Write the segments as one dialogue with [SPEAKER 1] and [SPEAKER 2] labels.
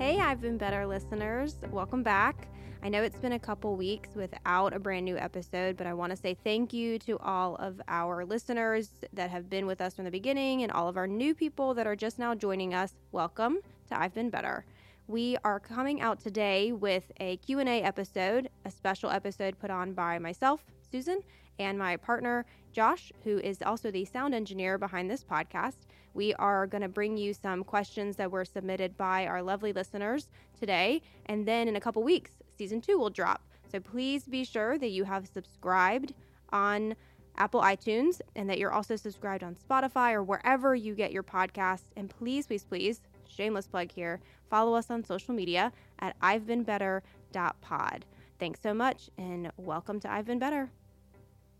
[SPEAKER 1] Hey, I've been better listeners. Welcome back. I know it's been a couple weeks without a brand new episode, but I want to say thank you to all of our listeners that have been with us from the beginning and all of our new people that are just now joining us. Welcome to I've Been Better. We are coming out today with a Q&A episode, a special episode put on by myself, Susan, and my partner, Josh, who is also the sound engineer behind this podcast. We are going to bring you some questions that were submitted by our lovely listeners today. And then in a couple weeks, season two will drop. So please be sure that you have subscribed on Apple iTunes and that you're also subscribed on Spotify or wherever you get your podcasts. And please, please, please, shameless plug here, follow us on social media at I've Been Better.pod. Thanks so much and welcome to I've Been Better.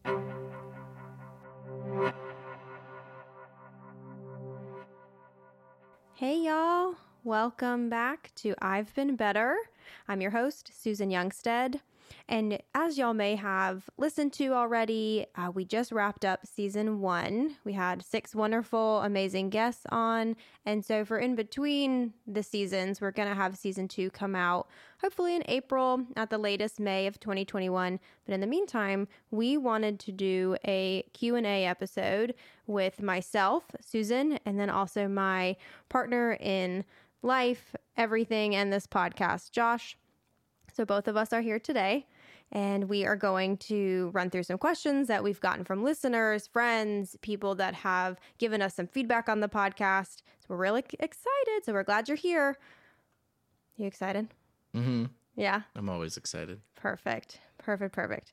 [SPEAKER 1] Hey, y'all. Welcome back to I've Been Better. I'm your host, Susan Youngstead. And as y'all may have listened to already, uh, we just wrapped up season one. We had six wonderful, amazing guests on. And so, for in between the seasons, we're going to have season two come out hopefully in April, at the latest May of 2021. But in the meantime, we wanted to do a Q&A episode with myself, Susan, and then also my partner in life, everything, and this podcast, Josh. So both of us are here today. And we are going to run through some questions that we've gotten from listeners, friends, people that have given us some feedback on the podcast. So we're really excited. So we're glad you're here. You excited?
[SPEAKER 2] Mm-hmm.
[SPEAKER 1] Yeah.
[SPEAKER 2] I'm always excited.
[SPEAKER 1] Perfect. Perfect. Perfect.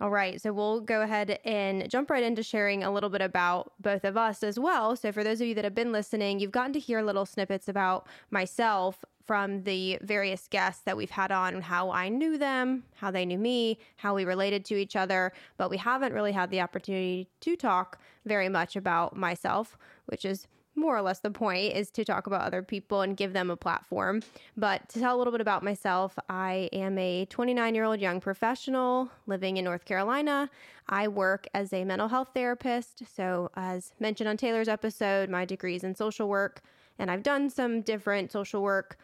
[SPEAKER 1] All right. So we'll go ahead and jump right into sharing a little bit about both of us as well. So, for those of you that have been listening, you've gotten to hear little snippets about myself from the various guests that we've had on, how I knew them, how they knew me, how we related to each other. But we haven't really had the opportunity to talk very much about myself, which is more or less the point is to talk about other people and give them a platform. But to tell a little bit about myself, I am a 29 year old young professional living in North Carolina. I work as a mental health therapist. So, as mentioned on Taylor's episode, my degree is in social work, and I've done some different social work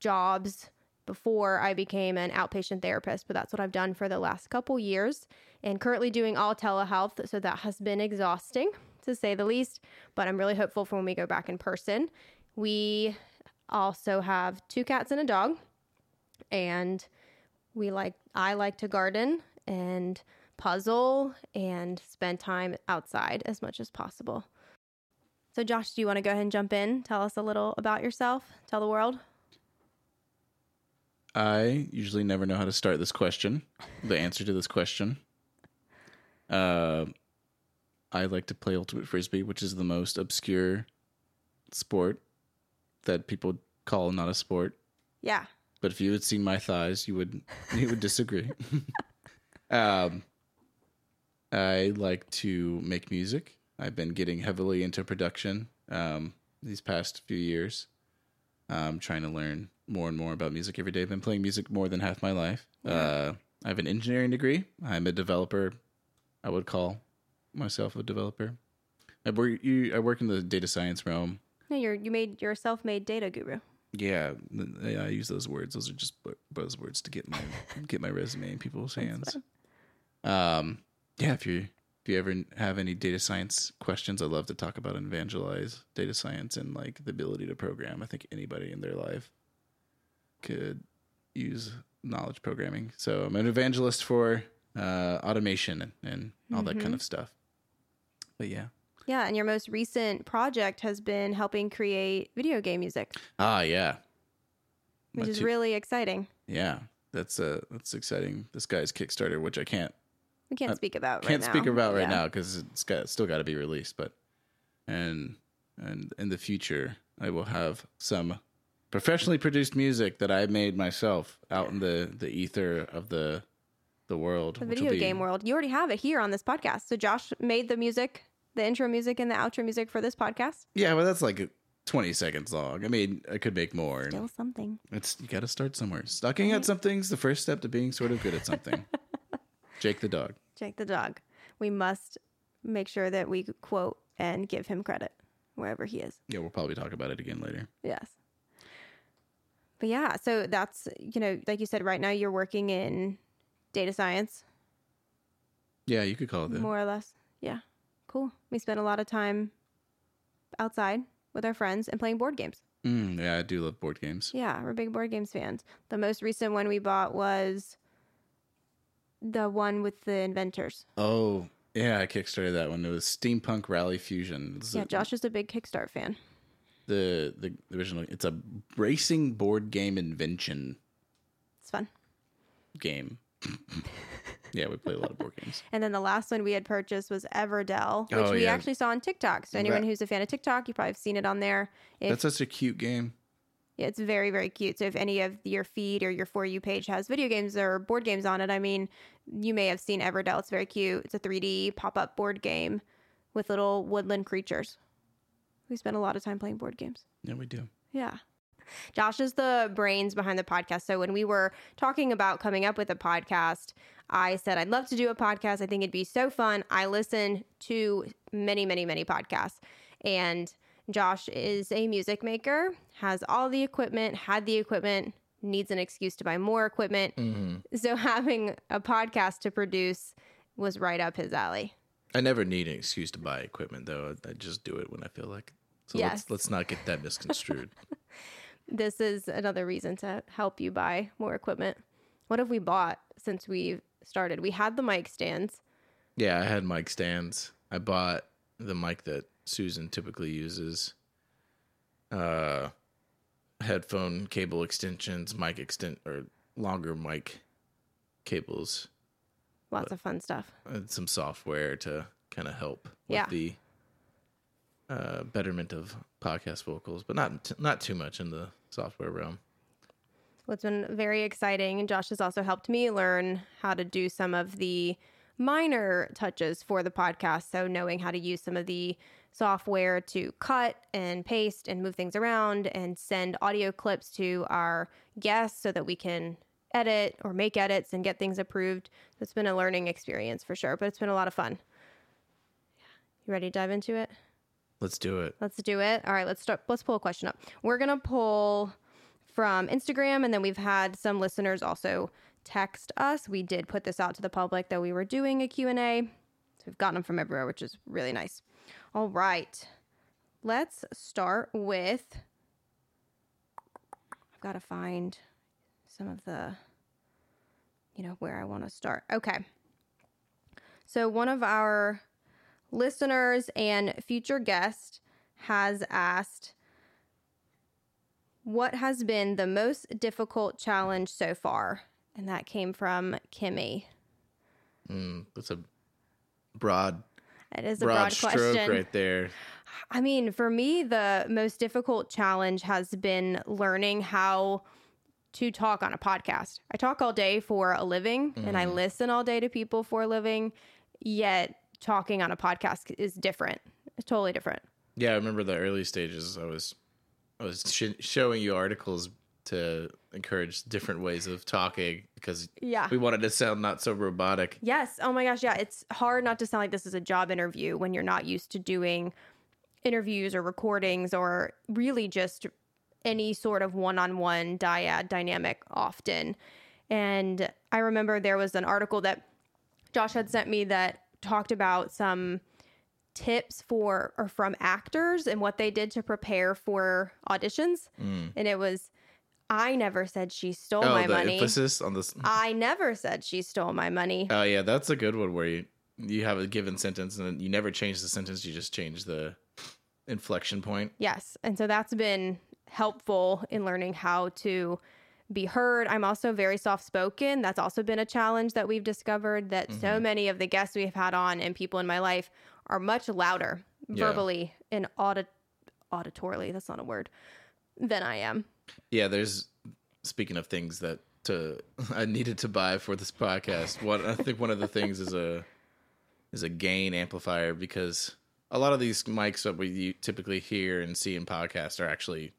[SPEAKER 1] jobs before I became an outpatient therapist, but that's what I've done for the last couple years and currently doing all telehealth. So that has been exhausting to say the least, but I'm really hopeful for when we go back in person. We also have two cats and a dog, and we like, I like to garden and puzzle and spend time outside as much as possible. So, Josh, do you want to go ahead and jump in? Tell us a little about yourself, tell the world.
[SPEAKER 2] I usually never know how to start this question, the answer to this question. Uh, I like to play ultimate frisbee, which is the most obscure sport that people call not a sport.
[SPEAKER 1] Yeah.
[SPEAKER 2] But if you had seen my thighs, you would you would disagree. um, I like to make music. I've been getting heavily into production um, these past few years. I'm trying to learn more and more about music every day. I've been playing music more than half my life. Uh, I have an engineering degree. I'm a developer. I would call myself a developer. I work. You, I work in the data science realm.
[SPEAKER 1] No, you're you made you're a self-made data guru.
[SPEAKER 2] Yeah, I use those words. Those are just buzzwords to get my get my resume in people's hands. Um, yeah. If you if you ever have any data science questions, I'd love to talk about and evangelize data science and like the ability to program. I think anybody in their life could use knowledge programming. So I'm an evangelist for uh, automation and, and all that kind of stuff. But yeah.
[SPEAKER 1] Yeah, and your most recent project has been helping create video game music,
[SPEAKER 2] Ah, yeah.
[SPEAKER 1] which
[SPEAKER 2] My
[SPEAKER 1] is
[SPEAKER 2] two-
[SPEAKER 1] really exciting.
[SPEAKER 2] Yeah, that's uh that's exciting. This guy's Kickstarter, which I can't
[SPEAKER 1] We can't
[SPEAKER 2] Uh,
[SPEAKER 1] speak about
[SPEAKER 2] can't
[SPEAKER 1] right
[SPEAKER 2] speak
[SPEAKER 1] now.
[SPEAKER 2] about right
[SPEAKER 1] Yeah.
[SPEAKER 2] now because it's got still got to be released. But and and in the future, I will have some professionally produced music that I made myself out in the the ether of the the world.
[SPEAKER 1] The video
[SPEAKER 2] be-
[SPEAKER 1] game world. You already have it here on this podcast. So Josh made the music, the intro music and the outro music for this podcast.
[SPEAKER 2] Yeah, but that's like twenty seconds long. I mean, I could make more.
[SPEAKER 1] Still something.
[SPEAKER 2] It's you got to start somewhere. Sucking at something's the first step to being sort of good at something. Jake the dog.
[SPEAKER 1] Jake the dog. We must make sure that we quote and give him credit wherever he is.
[SPEAKER 2] Yeah, we'll probably talk about it again later.
[SPEAKER 1] Yes. But yeah, so that's, you know, like you said, right now you're working in data science,
[SPEAKER 3] Yeah, you could call it that.
[SPEAKER 1] more or less. Yeah. Cool. We spend a lot of time outside with our friends and playing board games.
[SPEAKER 3] Mm, yeah, I do love board games.
[SPEAKER 1] Yeah, we're big board games fans. The most recent one we bought was the one with the inventors.
[SPEAKER 3] Oh, yeah, I kickstarted that one. It was Steampunk Rally Fusion. It's
[SPEAKER 1] Yeah,
[SPEAKER 3] a-
[SPEAKER 1] Josh is a big Kickstart fan.
[SPEAKER 3] The the original. It's a racing board game invention
[SPEAKER 1] It's fun.
[SPEAKER 3] game. yeah, we play a lot of board games.
[SPEAKER 1] And then the last one we had purchased was Everdell, which
[SPEAKER 3] Oh,
[SPEAKER 1] we
[SPEAKER 3] yeah.
[SPEAKER 1] actually saw on TikTok. So anyone
[SPEAKER 3] Right.
[SPEAKER 1] who's a fan of TikTok, you probably have seen it on there. If,
[SPEAKER 3] That's such a cute game.
[SPEAKER 1] yeah, it's very, very cute. So if any of your feed or your For You page has video games or board games on it, I mean, you may have seen Everdell. It's very cute. It's a 3D pop up board game with little woodland creatures. We spend a lot of time playing board games.
[SPEAKER 3] Yeah, we do.
[SPEAKER 1] Yeah. Josh is the brains behind the podcast. So when we were talking about coming up with a podcast, I said I'd love to do a podcast. I think it'd be so fun. I listen to many, many, many podcasts. And Josh is a music maker, has all the equipment, had the equipment, needs an excuse to buy more equipment. Mm-hmm. So having a podcast to produce was right up his alley.
[SPEAKER 2] I never need an excuse to buy equipment though. I I just do it when I feel like. So
[SPEAKER 1] Yes.
[SPEAKER 2] let's let's not get that misconstrued.
[SPEAKER 1] This is another reason to help you buy more equipment. What have we bought since we started? We had the mic stands.
[SPEAKER 2] yeah, I had mic stands. I bought the mic that Susan typically uses. Uh headphone cable extensions, mic extent or longer mic cables,
[SPEAKER 1] Lots of fun stuff.
[SPEAKER 2] and some software to kind of help with
[SPEAKER 1] Yeah.
[SPEAKER 2] the uh, betterment of podcast vocals, but not t- not too much in the software realm.
[SPEAKER 1] What's been very exciting, and Josh has also helped me learn how to do some of the minor touches for the podcast. So, knowing how to use some of the software to cut and paste and move things around and send audio clips to our guests so that we can edit or make edits and get things approved. It's been a learning experience for sure, but it's been a lot of fun. You ready to dive into it?
[SPEAKER 2] Let's do it.
[SPEAKER 1] Let's do it. All right, let's start. Let's pull a question up. We're gonna pull from Instagram, and then we've had some listeners also text us. We did put this out to the public that we were doing a Q and A, so we've gotten them from everywhere, which is really nice. All right, let's start with. I've got to find some of the, you know, where I want to start. Okay. So one of our listeners and future guest has asked what has been the most difficult challenge so far? And that came from kimmy.
[SPEAKER 2] Mm, that's a broad
[SPEAKER 1] it is a
[SPEAKER 2] broad,
[SPEAKER 1] broad,
[SPEAKER 2] stroke
[SPEAKER 1] question.
[SPEAKER 2] right there.
[SPEAKER 1] i mean for me the most difficult challenge has been learning how to talk on a podcast. I talk all day for a living and i listen all day to people for a living yet talking on a podcast is different it's totally different
[SPEAKER 2] Yeah, I remember the early stages. I was I was sh- showing you articles to encourage different ways of talking because
[SPEAKER 1] Yeah.
[SPEAKER 2] we wanted to sound not so robotic.
[SPEAKER 1] Yes. Oh my gosh. Yeah. It's hard not to sound like this is a job interview when you're not used to doing interviews or recordings or really just any sort of one on one dyad dynamic often. And I remember there was an article that Josh had sent me that talked about some tips for or from actors and what they did to prepare for auditions. Mm. And it was, I never said she stole
[SPEAKER 2] oh,
[SPEAKER 1] my
[SPEAKER 2] the
[SPEAKER 1] money.
[SPEAKER 2] emphasis on this.
[SPEAKER 1] I never said she stole my money.
[SPEAKER 2] Oh yeah, that's a good one where you you have a given sentence and then you never change the sentence, you just change the inflection point.
[SPEAKER 1] Yes. And so that's been helpful in learning how to be heard. I'm also very soft spoken. That's also been a challenge that we've discovered that so mm-hmm. many of the guests we've had on and people in my life are much louder
[SPEAKER 2] Yeah.
[SPEAKER 1] verbally and audit auditorily, that's not a word, than I am.
[SPEAKER 2] Yeah, there's speaking of things that to I needed to buy for this podcast. What I think one of the things is a is a gain amplifier because a lot of these mics that we typically hear and see in podcasts are actually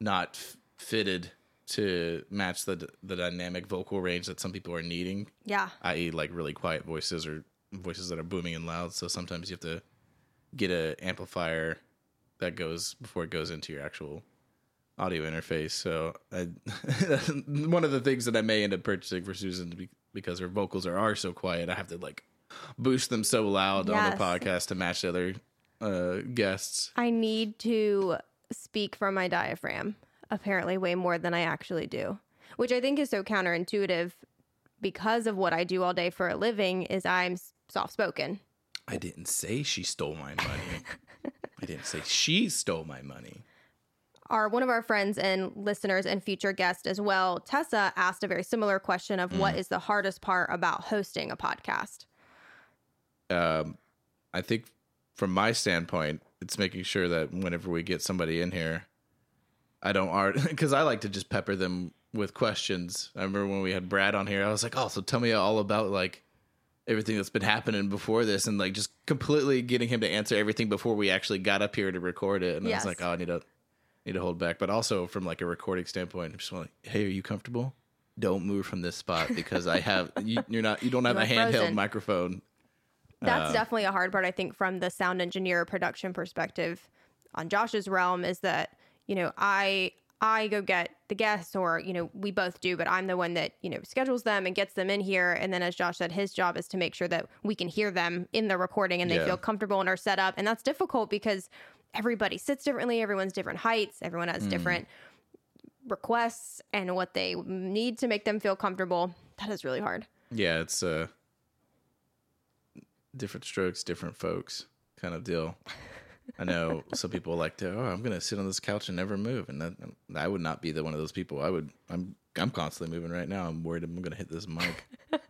[SPEAKER 2] not f- fitted to match the the dynamic vocal range that some people are needing,
[SPEAKER 1] Yeah.
[SPEAKER 2] i.e., like really quiet voices or voices that are booming and loud. So sometimes you have to get a amplifier that goes before it goes into your actual audio interface. So I, one of the things that I may end up purchasing for Susan be- because her vocals are, are so quiet, I have to like boost them so loud on
[SPEAKER 1] Yes.
[SPEAKER 2] the podcast to match the other uh, guests.
[SPEAKER 1] I need to speak from my diaphragm, apparently, way more than I actually do, which I think is so counterintuitive because of what I do all day for a living is I'm soft spoken.
[SPEAKER 2] I didn't say she stole my money. I didn't say she stole my money.
[SPEAKER 1] Our one of our friends and listeners and future guest as well, Tessa asked a very similar question of what is the hardest part about hosting a podcast?
[SPEAKER 2] um, I think from my standpoint, it's making sure that whenever we get somebody in here, I don't art because I like to just pepper them with questions. I remember when we had Brad on here, I was like, "Oh, so tell me all about like everything that's been happening before this," and like just completely getting him to answer everything before we actually got up here to record it. And I
[SPEAKER 1] Yes.
[SPEAKER 2] was like, "Oh, I need to need to hold back," but also from like a recording standpoint, I'm just like, "Hey, are you comfortable?" Don't move from this spot because I have you, you're not you don't have a handheld
[SPEAKER 1] frozen.
[SPEAKER 2] microphone
[SPEAKER 1] That's
[SPEAKER 2] Uh,
[SPEAKER 1] definitely a hard part, I think, from the sound engineer production perspective on Josh's realm is that, you know, I I go get the guests or, you know, we both do, but I'm the one that, you know, schedules them and gets them in here. And then as Josh said, his job is to make sure that we can hear them in the recording and they
[SPEAKER 2] Yeah.
[SPEAKER 1] feel comfortable in our setup. And that's difficult because everybody sits differently, everyone's different heights, everyone
[SPEAKER 2] Mm.
[SPEAKER 1] has different requests and what they need to make them feel comfortable. That is really hard.
[SPEAKER 2] Yeah, it's uh different strokes, different folks kind of deal. I know some people like to, oh, I'm gonna sit on this couch and never move, and that I would not be the one of those people. I would, I'm, I'm constantly moving right now. I'm worried I'm gonna hit this mic.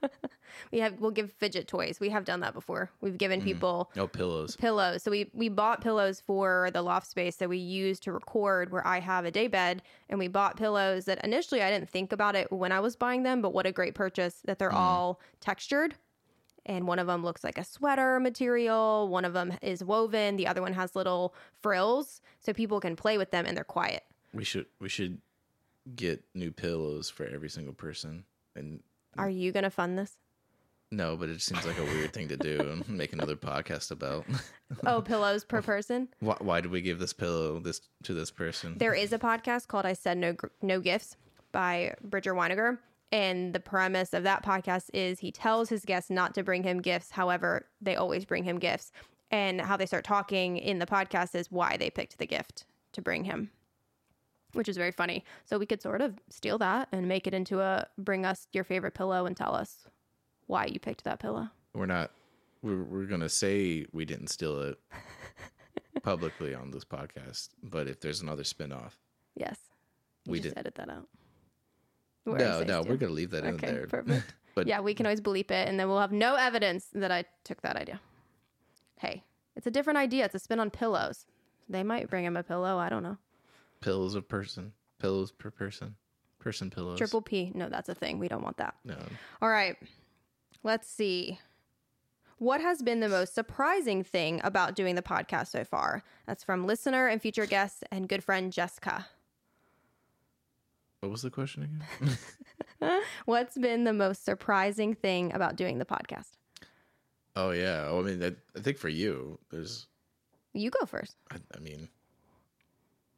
[SPEAKER 1] We have we'll give fidget toys. We have done that before. We've given
[SPEAKER 2] Mm.
[SPEAKER 1] people
[SPEAKER 2] Oh, pillows.
[SPEAKER 1] pillows. So we we bought pillows for the loft space that we use to record where I have a day bed and we bought pillows that initially I didn't think about it when I was buying them, but what a great purchase that they're all textured. And one of them looks like a sweater material, one of them is woven, the other one has little frills so people can play with them and they're quiet.
[SPEAKER 2] We should, we should get new pillows for every single person. And
[SPEAKER 1] Are you going to fund this?
[SPEAKER 2] no, but it seems like a weird thing to do. and Make another podcast about.
[SPEAKER 1] Oh, pillows per person?
[SPEAKER 2] why, why did we give this pillow this to this person?
[SPEAKER 1] There is a podcast called I Said No No Gifts by Bridger Winegar. And the premise of that podcast is he tells his guests not to bring him gifts. However, they always bring him gifts. And how they start talking in the podcast is why they picked the gift to bring him, which is very funny. So we could sort of steal that and make it into a bring us your favorite pillow and tell us why you picked that pillow.
[SPEAKER 2] we're not we're, we're gonna say we didn't steal it publicly on this podcast but if there's another spin-off
[SPEAKER 1] Yes.
[SPEAKER 2] We
[SPEAKER 1] just
[SPEAKER 2] did-
[SPEAKER 1] edit that out. Where
[SPEAKER 2] no no we're gonna leave that in
[SPEAKER 1] Okay,
[SPEAKER 2] there
[SPEAKER 1] perfect.
[SPEAKER 2] but
[SPEAKER 1] yeah, we can always bleep it and then we'll have no evidence that I took that idea. Hey, it's a different idea. It's a spin on pillows. They might bring him a pillow. I don't know.
[SPEAKER 2] pillows of person pillows per person person pillows
[SPEAKER 1] Triple P. No, that's a thing. We don't want that.
[SPEAKER 2] no
[SPEAKER 1] All right. Let's see. What has been the most surprising thing about doing the podcast so far? That's from listener and future guest and good friend Jessica.
[SPEAKER 2] What was the question again
[SPEAKER 1] What's been the most surprising thing about doing the podcast?
[SPEAKER 2] oh yeah oh, i mean I, I think for you there's
[SPEAKER 1] You go first.
[SPEAKER 2] I, I mean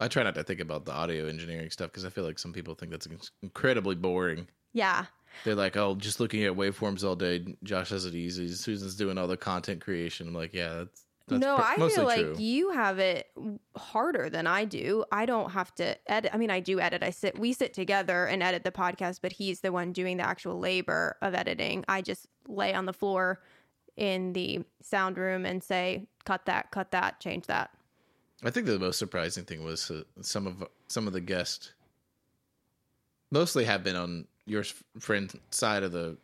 [SPEAKER 2] i try not to think about the audio engineering stuff because i feel like some people think that's incredibly boring
[SPEAKER 1] Yeah.
[SPEAKER 2] They're like, oh, just looking at waveforms all day. Josh has it easy. Susan's doing all the content creation. I'm like, yeah, that's, that's
[SPEAKER 1] no, I feel like
[SPEAKER 2] true.
[SPEAKER 1] you have it harder than I do. I don't have to edit. I mean, I do edit. I sit, we sit together and edit the podcast, but he's the one doing the actual labor of editing. I just lay on the floor in the sound room and say, cut that, cut that, change that.
[SPEAKER 2] I think the most surprising thing was uh, some of some of the guests mostly have been on your friend side of the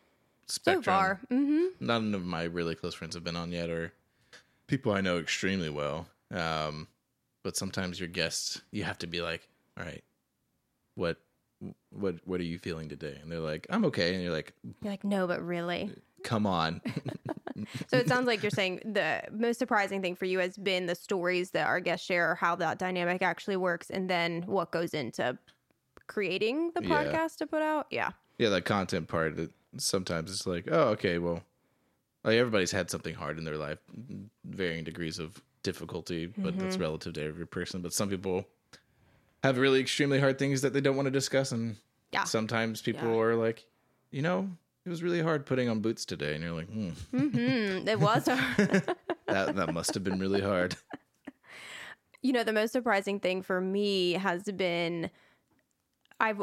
[SPEAKER 2] spectrum.
[SPEAKER 1] So far. hmm
[SPEAKER 2] None of my really close friends have been on yet, or people I know extremely well. Um, but sometimes your guests, you have to be like, all right, what, what, what are you feeling today? And they're like, I'm okay. And you're like,
[SPEAKER 1] You're like, no, but really.
[SPEAKER 2] come on.
[SPEAKER 1] So it sounds like you're saying the most surprising thing for you has been the stories that our guests share, how that dynamic actually works, and then what goes into creating the
[SPEAKER 2] Yeah.
[SPEAKER 1] podcast to put out. Yeah.
[SPEAKER 2] yeah, that content part. Sometimes it's like, oh, okay, well, like everybody's had something hard in their life, varying degrees of difficulty, but that's relative to every person. But some people have really extremely hard things that they don't want to discuss, and
[SPEAKER 1] Yeah.
[SPEAKER 2] sometimes people
[SPEAKER 1] Yeah.
[SPEAKER 2] are like, you know, it was really hard putting on boots today, and you're like, hmm,
[SPEAKER 1] hmm It was.
[SPEAKER 2] that that must have been really hard.
[SPEAKER 1] you know, the most surprising thing for me has been I've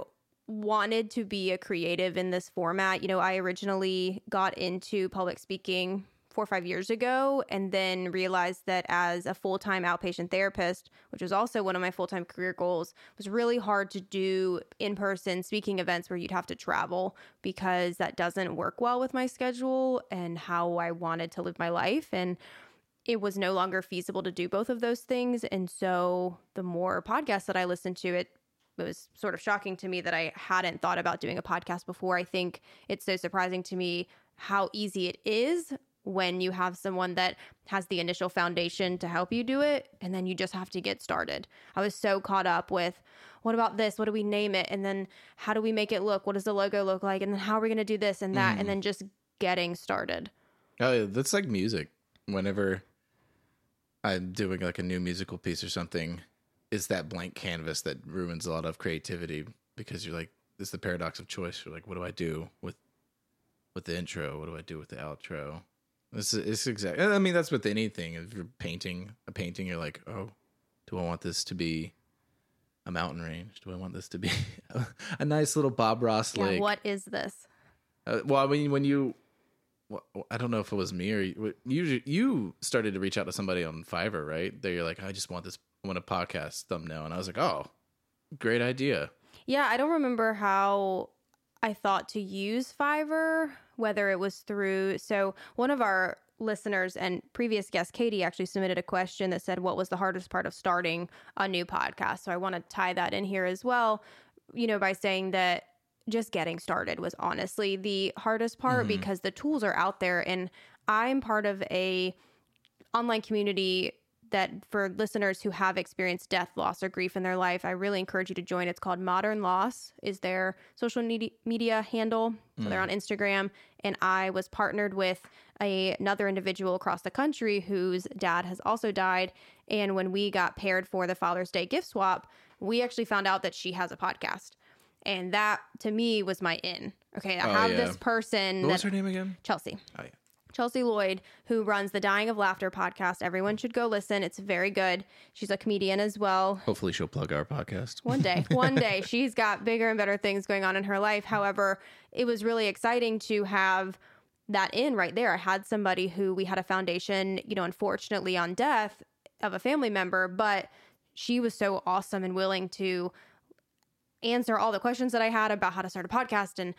[SPEAKER 1] wanted to be a creative in this format. You know, I originally got into public speaking four or five years ago and then realized that as a full-time outpatient therapist which was also one of my full-time career goals was really hard to do in-person speaking events where you'd have to travel because that doesn't work well with my schedule and how i wanted to live my life and it was no longer feasible to do both of those things. And so the more podcasts that I listened to, it, it was sort of shocking to me that I hadn't thought about doing a podcast before. I think it's so surprising to me how easy it is when you have someone that has the initial foundation to help you do it and then you just have to get started. I was so caught up with what about this? What do we name it? And then how do we make it look? What does the logo look like? And then how are we going to do this and that? And mm-hmm. then just getting started.
[SPEAKER 2] Oh, yeah, that's like music. Whenever I'm doing like a new musical piece or something, it's that blank canvas that ruins a lot of creativity because you're like, it's the paradox of choice. You're like, what do I do with with the intro? What do I do with the outro? This is it's exactly. I mean, that's with anything. If you're painting a painting, you're like, oh, do I want this to be a mountain range? Do I want this to be a nice little Bob Ross
[SPEAKER 1] Yeah,
[SPEAKER 2] lake?
[SPEAKER 1] what is this?
[SPEAKER 2] Uh, well, I mean, when you, well, I don't know if it was me or you, you, you started to reach out to somebody on Fiverr, right? There, you're like, I just want this, Want a podcast thumbnail, and I was like, oh, great idea.
[SPEAKER 1] Yeah, I don't remember how I thought to use Fiverr, whether it was through. So, one of our listeners and previous guest, Katie, actually submitted a question that said, What was the hardest part of starting a new podcast? So, I want to tie that in here as well, you know, by saying that just getting started was honestly the hardest part mm-hmm. because the tools are out there and I'm part of a online community that for listeners who have experienced death, loss, or grief in their life, I really encourage you to join. It's called Modern Loss, is their social media, handle. So they're mm. on Instagram. And I was partnered with a, another individual across the country whose dad has also died. And when we got paired for the Father's Day gift swap, we actually found out that she has a podcast. And that to me was my in. Okay, I
[SPEAKER 2] Oh,
[SPEAKER 1] have
[SPEAKER 2] yeah.
[SPEAKER 1] this person
[SPEAKER 2] What
[SPEAKER 1] that
[SPEAKER 2] was her name again?
[SPEAKER 1] Chelsea.
[SPEAKER 2] Oh yeah.
[SPEAKER 1] Chelsea Lloyd, who runs the Dying of Laughter podcast. Everyone should go listen. It's very good. She's a comedian as well.
[SPEAKER 2] Hopefully, she'll plug our podcast.
[SPEAKER 1] One day, one day, she's got bigger and better things going on in her life. However, it was really exciting to have that in right there. I had somebody who we had a foundation, you know, unfortunately on death of a family member, but she was so awesome and willing to answer all the questions that I had about how to start a podcast and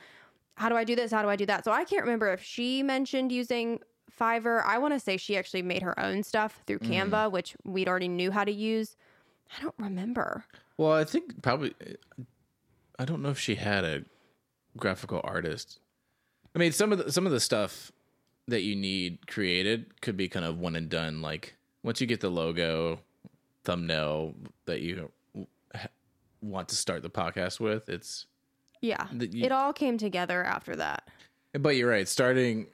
[SPEAKER 1] how do I do this? How do I do that? So I can't remember if she mentioned using Fiverr. I want to say she actually made her own stuff through mm. Canva, which we'd already knew how to use. I don't remember.
[SPEAKER 2] Well, I think probably, I don't know if she had a graphical artist. I mean, some of the some of the stuff that you need created could be kind of one and done. Like once you get the logo, thumbnail that you ha- want to start the podcast with, it's.
[SPEAKER 1] Yeah.
[SPEAKER 2] You-
[SPEAKER 1] it all came together after that.
[SPEAKER 2] But you're right. Starting,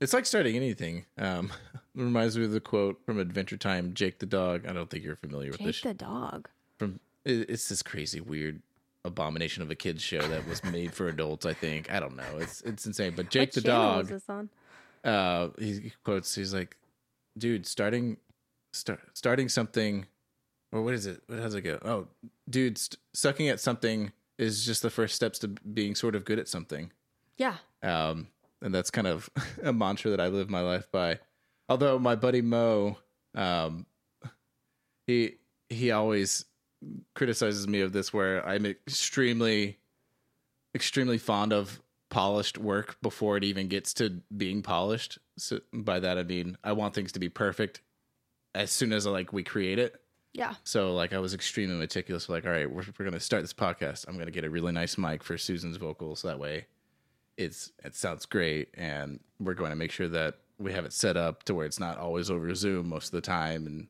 [SPEAKER 2] it's like starting anything. Um, it reminds me of the quote from Adventure Time. Jake the dog. I don't think you're familiar with this.
[SPEAKER 1] Jake the dog.
[SPEAKER 2] from it- it's this crazy weird abomination of a kids show that was made for adults i think i don't know it's it's insane but jake
[SPEAKER 1] What
[SPEAKER 2] the dog
[SPEAKER 1] this on?
[SPEAKER 2] uh he he quotes he's like dude starting start starting something or what is it what does it go oh dude st- sucking at something is just the first steps to being sort of good at something
[SPEAKER 1] Yeah.
[SPEAKER 2] um, and that's kind of a mantra that I live my life by. Although my buddy Mo, um, he he always criticizes me of this, where I'm extremely, extremely fond of polished work before it even gets to being polished. So by that I mean I want things to be perfect as soon as like we create it.
[SPEAKER 1] Yeah.
[SPEAKER 2] So like I was extremely meticulous. Like, all right, we're we're gonna start this podcast. I'm gonna get a really nice mic for Susan's vocals. That way, it's it sounds great, and we're going to make sure that we have it set up to where it's not always over Zoom most of the time. And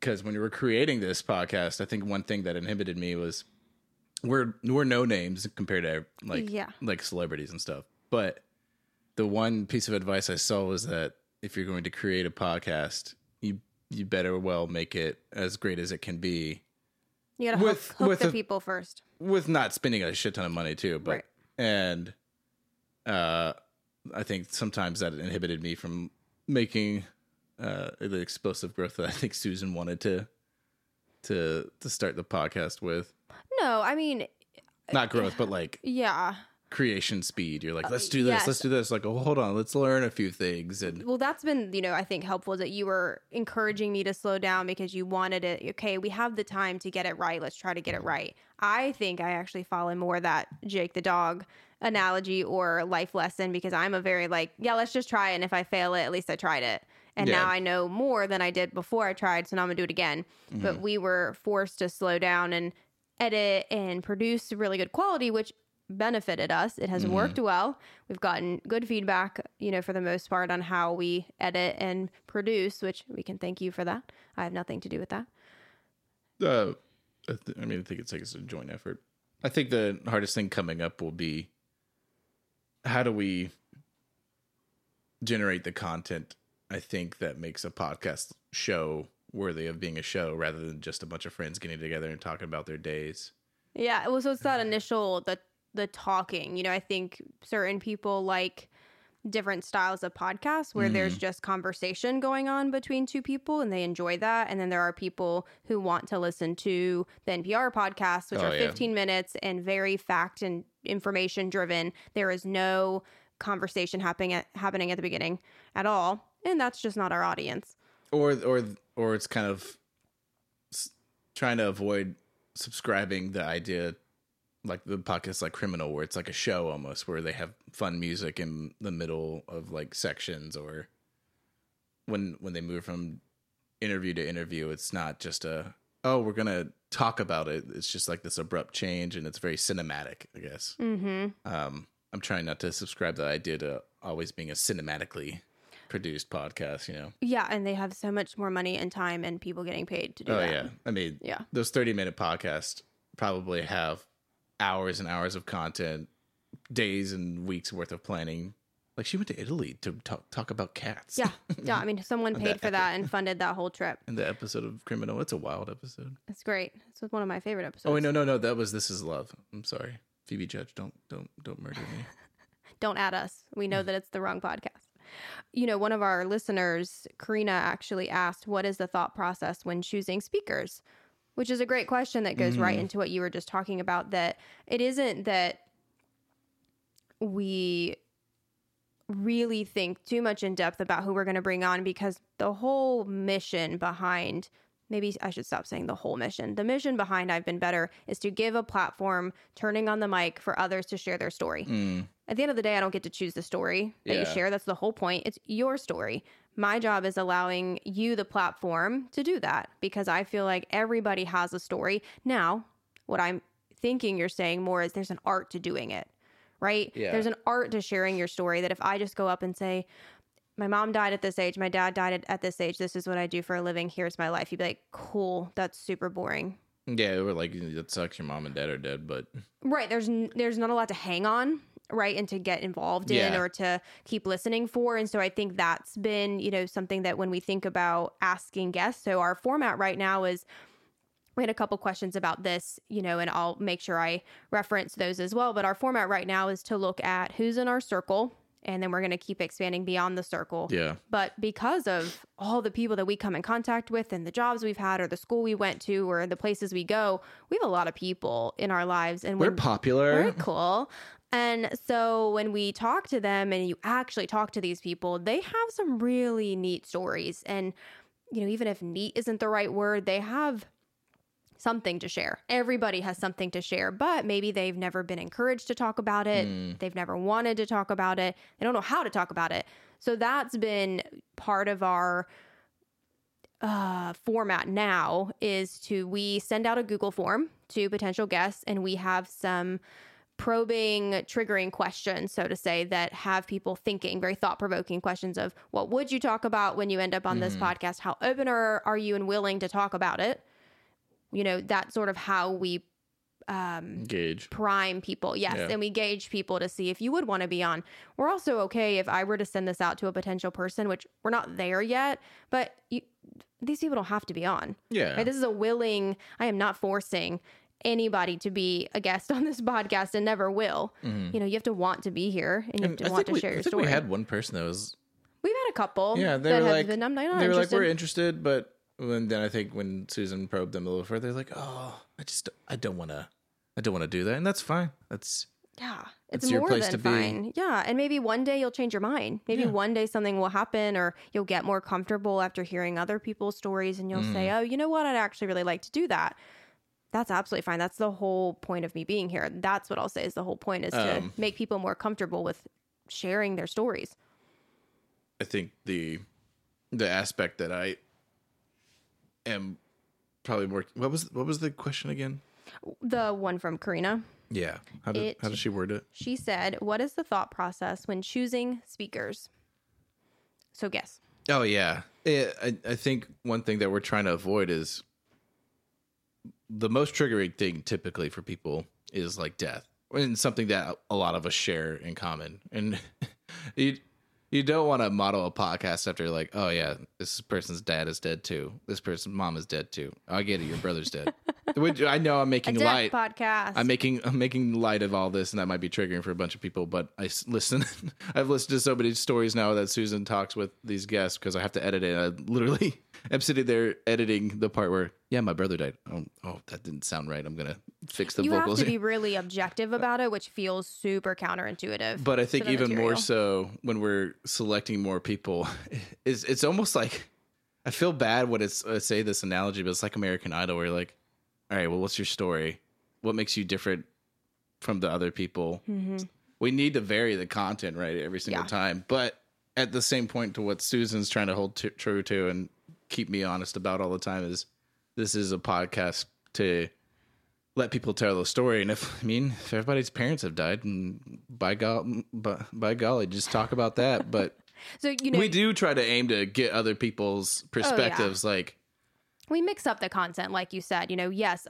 [SPEAKER 2] because when we were creating this podcast, I think one thing that inhibited me was we're we're no names compared to like
[SPEAKER 1] Yeah.
[SPEAKER 2] like celebrities and stuff. But the one piece of advice I saw was that if you're going to create a podcast, you better well make it as great as it can be
[SPEAKER 1] You gotta
[SPEAKER 2] With-
[SPEAKER 1] hook, hook
[SPEAKER 2] with
[SPEAKER 1] the
[SPEAKER 2] a-
[SPEAKER 1] people first.
[SPEAKER 2] with not spending a shit ton of money too but
[SPEAKER 1] Right.
[SPEAKER 2] and uh i think sometimes that inhibited me from making uh the explosive growth that i think susan wanted to to to start the podcast with
[SPEAKER 1] No, I mean,
[SPEAKER 2] not growth but like
[SPEAKER 1] yeah.
[SPEAKER 2] Creation speed you're like uh, let's do this
[SPEAKER 1] yes.
[SPEAKER 2] let's do this like oh hold on let's learn a few things and
[SPEAKER 1] Well, that's been, you know, I think helpful that you were encouraging me to slow down because you wanted it. Okay, we have the time to get it right. Let's try to get it mm-hmm. right. I think I actually follow more that Jake the dog analogy or life lesson because I'm a very like, yeah, let's just try it. And if I fail it, at least I tried it. And
[SPEAKER 2] Yeah.
[SPEAKER 1] now I know more than I did before I tried. So now I'm going to do it again. But mm-hmm. we were forced to slow down and edit and produce really good quality, which benefited us. It has worked well. We've gotten good feedback, you know, for the most part on how we edit and produce, which we can thank you for that. I have nothing to do with that.
[SPEAKER 2] uh I, th- I mean i think it's like it's a joint effort i think the hardest thing coming up will be how do we generate the content i think that makes a podcast show worthy of being a show rather than just a bunch of friends getting together and talking about their days
[SPEAKER 1] Yeah, well, so it's that initial the the talking. You know, I think certain people like different styles of podcasts where there's mm. just conversation going on between two people and they enjoy that. And then there are people who want to listen to the NPR podcasts, which
[SPEAKER 2] Oh,
[SPEAKER 1] are
[SPEAKER 2] yeah.
[SPEAKER 1] 15 minutes and very fact and information driven. There is no conversation happening at, happening at the beginning at all. And that's just not our audience.
[SPEAKER 2] or or or it's kind of s- trying to avoid subscribing the idea like the podcast like criminal where it's like a show almost where they have fun music in the middle of like sections or when when they move from interview to interview it's not just a oh we're gonna talk about it it's just like this abrupt change and it's very cinematic i guess
[SPEAKER 1] Mm-hmm.
[SPEAKER 2] um i'm trying not to subscribe to the idea to always being a cinematically produced podcast you know
[SPEAKER 1] Yeah. And they have so much more money and time and people getting paid to do
[SPEAKER 2] oh
[SPEAKER 1] that.
[SPEAKER 2] yeah i mean
[SPEAKER 1] Yeah.
[SPEAKER 2] those 30 minute podcasts probably have hours and hours of content days and weeks worth of planning like she went to italy to talk, talk about cats
[SPEAKER 1] Yeah. Yeah. I mean, someone
[SPEAKER 2] that
[SPEAKER 1] paid for that and funded that whole trip.
[SPEAKER 2] in the episode of criminal it's a wild episode
[SPEAKER 1] It's great. It's one of my favorite episodes.
[SPEAKER 2] oh wait no no no that was this is love i'm sorry phoebe judge don't don't don't murder me
[SPEAKER 1] Don't add us. We know that it's the wrong podcast. You know, one of our listeners, Karina, actually asked, What is the thought process when choosing speakers? Which is a great question that goes right into what you were just talking about. That it isn't that we really think too much in depth about who we're going to bring on because the whole mission behind maybe I should stop saying the whole mission. The mission behind I've Been Better is to give a platform turning on the mic for others to share their story.
[SPEAKER 2] Mm,
[SPEAKER 1] At the end of the day, I don't get to choose the story that you share. That's the whole point. It's your story. My job is allowing you the platform to do that because I feel like everybody has a story. Now, what I'm thinking you're saying more is there's an art to doing it, right?
[SPEAKER 2] Yeah.
[SPEAKER 1] There's an art to sharing your story that if I just go up and say, my mom died at this age, my dad died at, this age, this is what I do for a living, here's my life, you'd be like, cool, that's super boring.
[SPEAKER 2] yeah we're like it sucks your mom and dad are dead but
[SPEAKER 1] Right. There's n- there's not a lot to hang on, right, and to get involved in or to keep listening for. And so I think that's been you know something that when we think about asking guests, so our format right now is. We had a couple questions about this, you know, and I'll make sure I reference those as well. But our format right now is to look at who's in our circle, and then we're going to keep expanding beyond the circle.
[SPEAKER 2] yeah
[SPEAKER 1] But because of all the people that we come in contact with and the jobs we've had or the school we went to or the places we go, we have a lot of people in our lives. And
[SPEAKER 2] we're popular
[SPEAKER 1] very cool. And so when we talk to them and you actually talk to these people, they have some really neat stories. And, you know, even if neat isn't the right word, they have something to share. Everybody has something to share, but maybe they've never been encouraged to talk about it.
[SPEAKER 2] Mm.
[SPEAKER 1] They've never wanted to talk about it. They don't know how to talk about it. So that's been part of our uh, format now is to we send out a Google form to potential guests and we have some probing triggering questions so to say that have people thinking very thought-provoking questions of what would you talk about when you end up on this podcast how open are, are you and willing to talk about it you know that's sort of how we um,
[SPEAKER 2] engage
[SPEAKER 1] prime people yes
[SPEAKER 2] Yeah.
[SPEAKER 1] and we gauge people to see if you would want to be on we're also okay if i were to send this out to a potential person which we're not there yet but you, these people don't have to be on.
[SPEAKER 2] Yeah.
[SPEAKER 1] Right? This is a willing, I am not forcing anybody to be a guest on this podcast and never will. You know, you have to want to be here and you have. To
[SPEAKER 2] I
[SPEAKER 1] want to
[SPEAKER 2] we,
[SPEAKER 1] share
[SPEAKER 2] I
[SPEAKER 1] your
[SPEAKER 2] think
[SPEAKER 1] story.
[SPEAKER 2] we had one person that was
[SPEAKER 1] We've had a couple.
[SPEAKER 2] yeah they
[SPEAKER 1] that
[SPEAKER 2] were like
[SPEAKER 1] been,
[SPEAKER 2] they were like we're interested but and then I think when Susan probed them a little further they're like oh I just I don't want to I don't want to do that and that's fine that's
[SPEAKER 1] Yeah, it's
[SPEAKER 2] It's your
[SPEAKER 1] more
[SPEAKER 2] place
[SPEAKER 1] than
[SPEAKER 2] to be.
[SPEAKER 1] fine. Yeah, and maybe one day you'll change your mind. Maybe
[SPEAKER 2] Yeah.
[SPEAKER 1] one day something will happen, or you'll get more comfortable after hearing other people's stories, and you'll say,
[SPEAKER 2] Mm.
[SPEAKER 1] "Oh, you know what? I'd actually really like to do that." That's absolutely fine. That's the whole point of me being here. That's what I'll say is the whole point is to
[SPEAKER 2] Um,
[SPEAKER 1] make people more comfortable with sharing their stories.
[SPEAKER 2] I think the the aspect that I am probably more what was what was the question again
[SPEAKER 1] The one from Karina,
[SPEAKER 2] yeah how did
[SPEAKER 1] It-
[SPEAKER 2] how does she word it
[SPEAKER 1] she said, "What is the thought process when choosing speakers?" So guess.
[SPEAKER 2] Oh yeah, Eh, I I think one thing that we're trying to avoid is the most triggering thing typically for people is like death, and something that a lot of us share in common. And you you don't want to model a podcast after like, oh yeah, this person's dad is dead too. This person's mom is dead too. I get it, your brother's dead. Which I know I'm making light.
[SPEAKER 1] podcast.
[SPEAKER 2] I'm making I'm making light of all this, and that might be triggering for a bunch of people. But I listen. I've listened to so many stories now that Susan talks with these guests because I have to edit it. I literally am sitting there editing the part where, yeah, my brother died. Oh, oh that didn't sound right. I'm gonna fix the
[SPEAKER 1] you
[SPEAKER 2] vocals.
[SPEAKER 1] have to be really objective about it, which feels super counterintuitive.
[SPEAKER 2] but I think even more so when we're selecting more people, is it's almost like I feel bad when it's I say this analogy, but it's like American Idol, where you're like, all right, well, what's your story? What makes you different from the other people? Mm-hmm. We need to vary the content, right, every single
[SPEAKER 1] Yeah.
[SPEAKER 2] time. But at the same point, to what Susan's trying to hold t- true to and keep me honest about all the time is this is a podcast to let people tell the story. And if I mean, if everybody's parents have died, and by go- by, by golly, just talk about that. But
[SPEAKER 1] So you know,
[SPEAKER 2] we do try to aim to get other people's oh, perspectives. Like, we
[SPEAKER 1] mix up the content, like you said. You know, yes,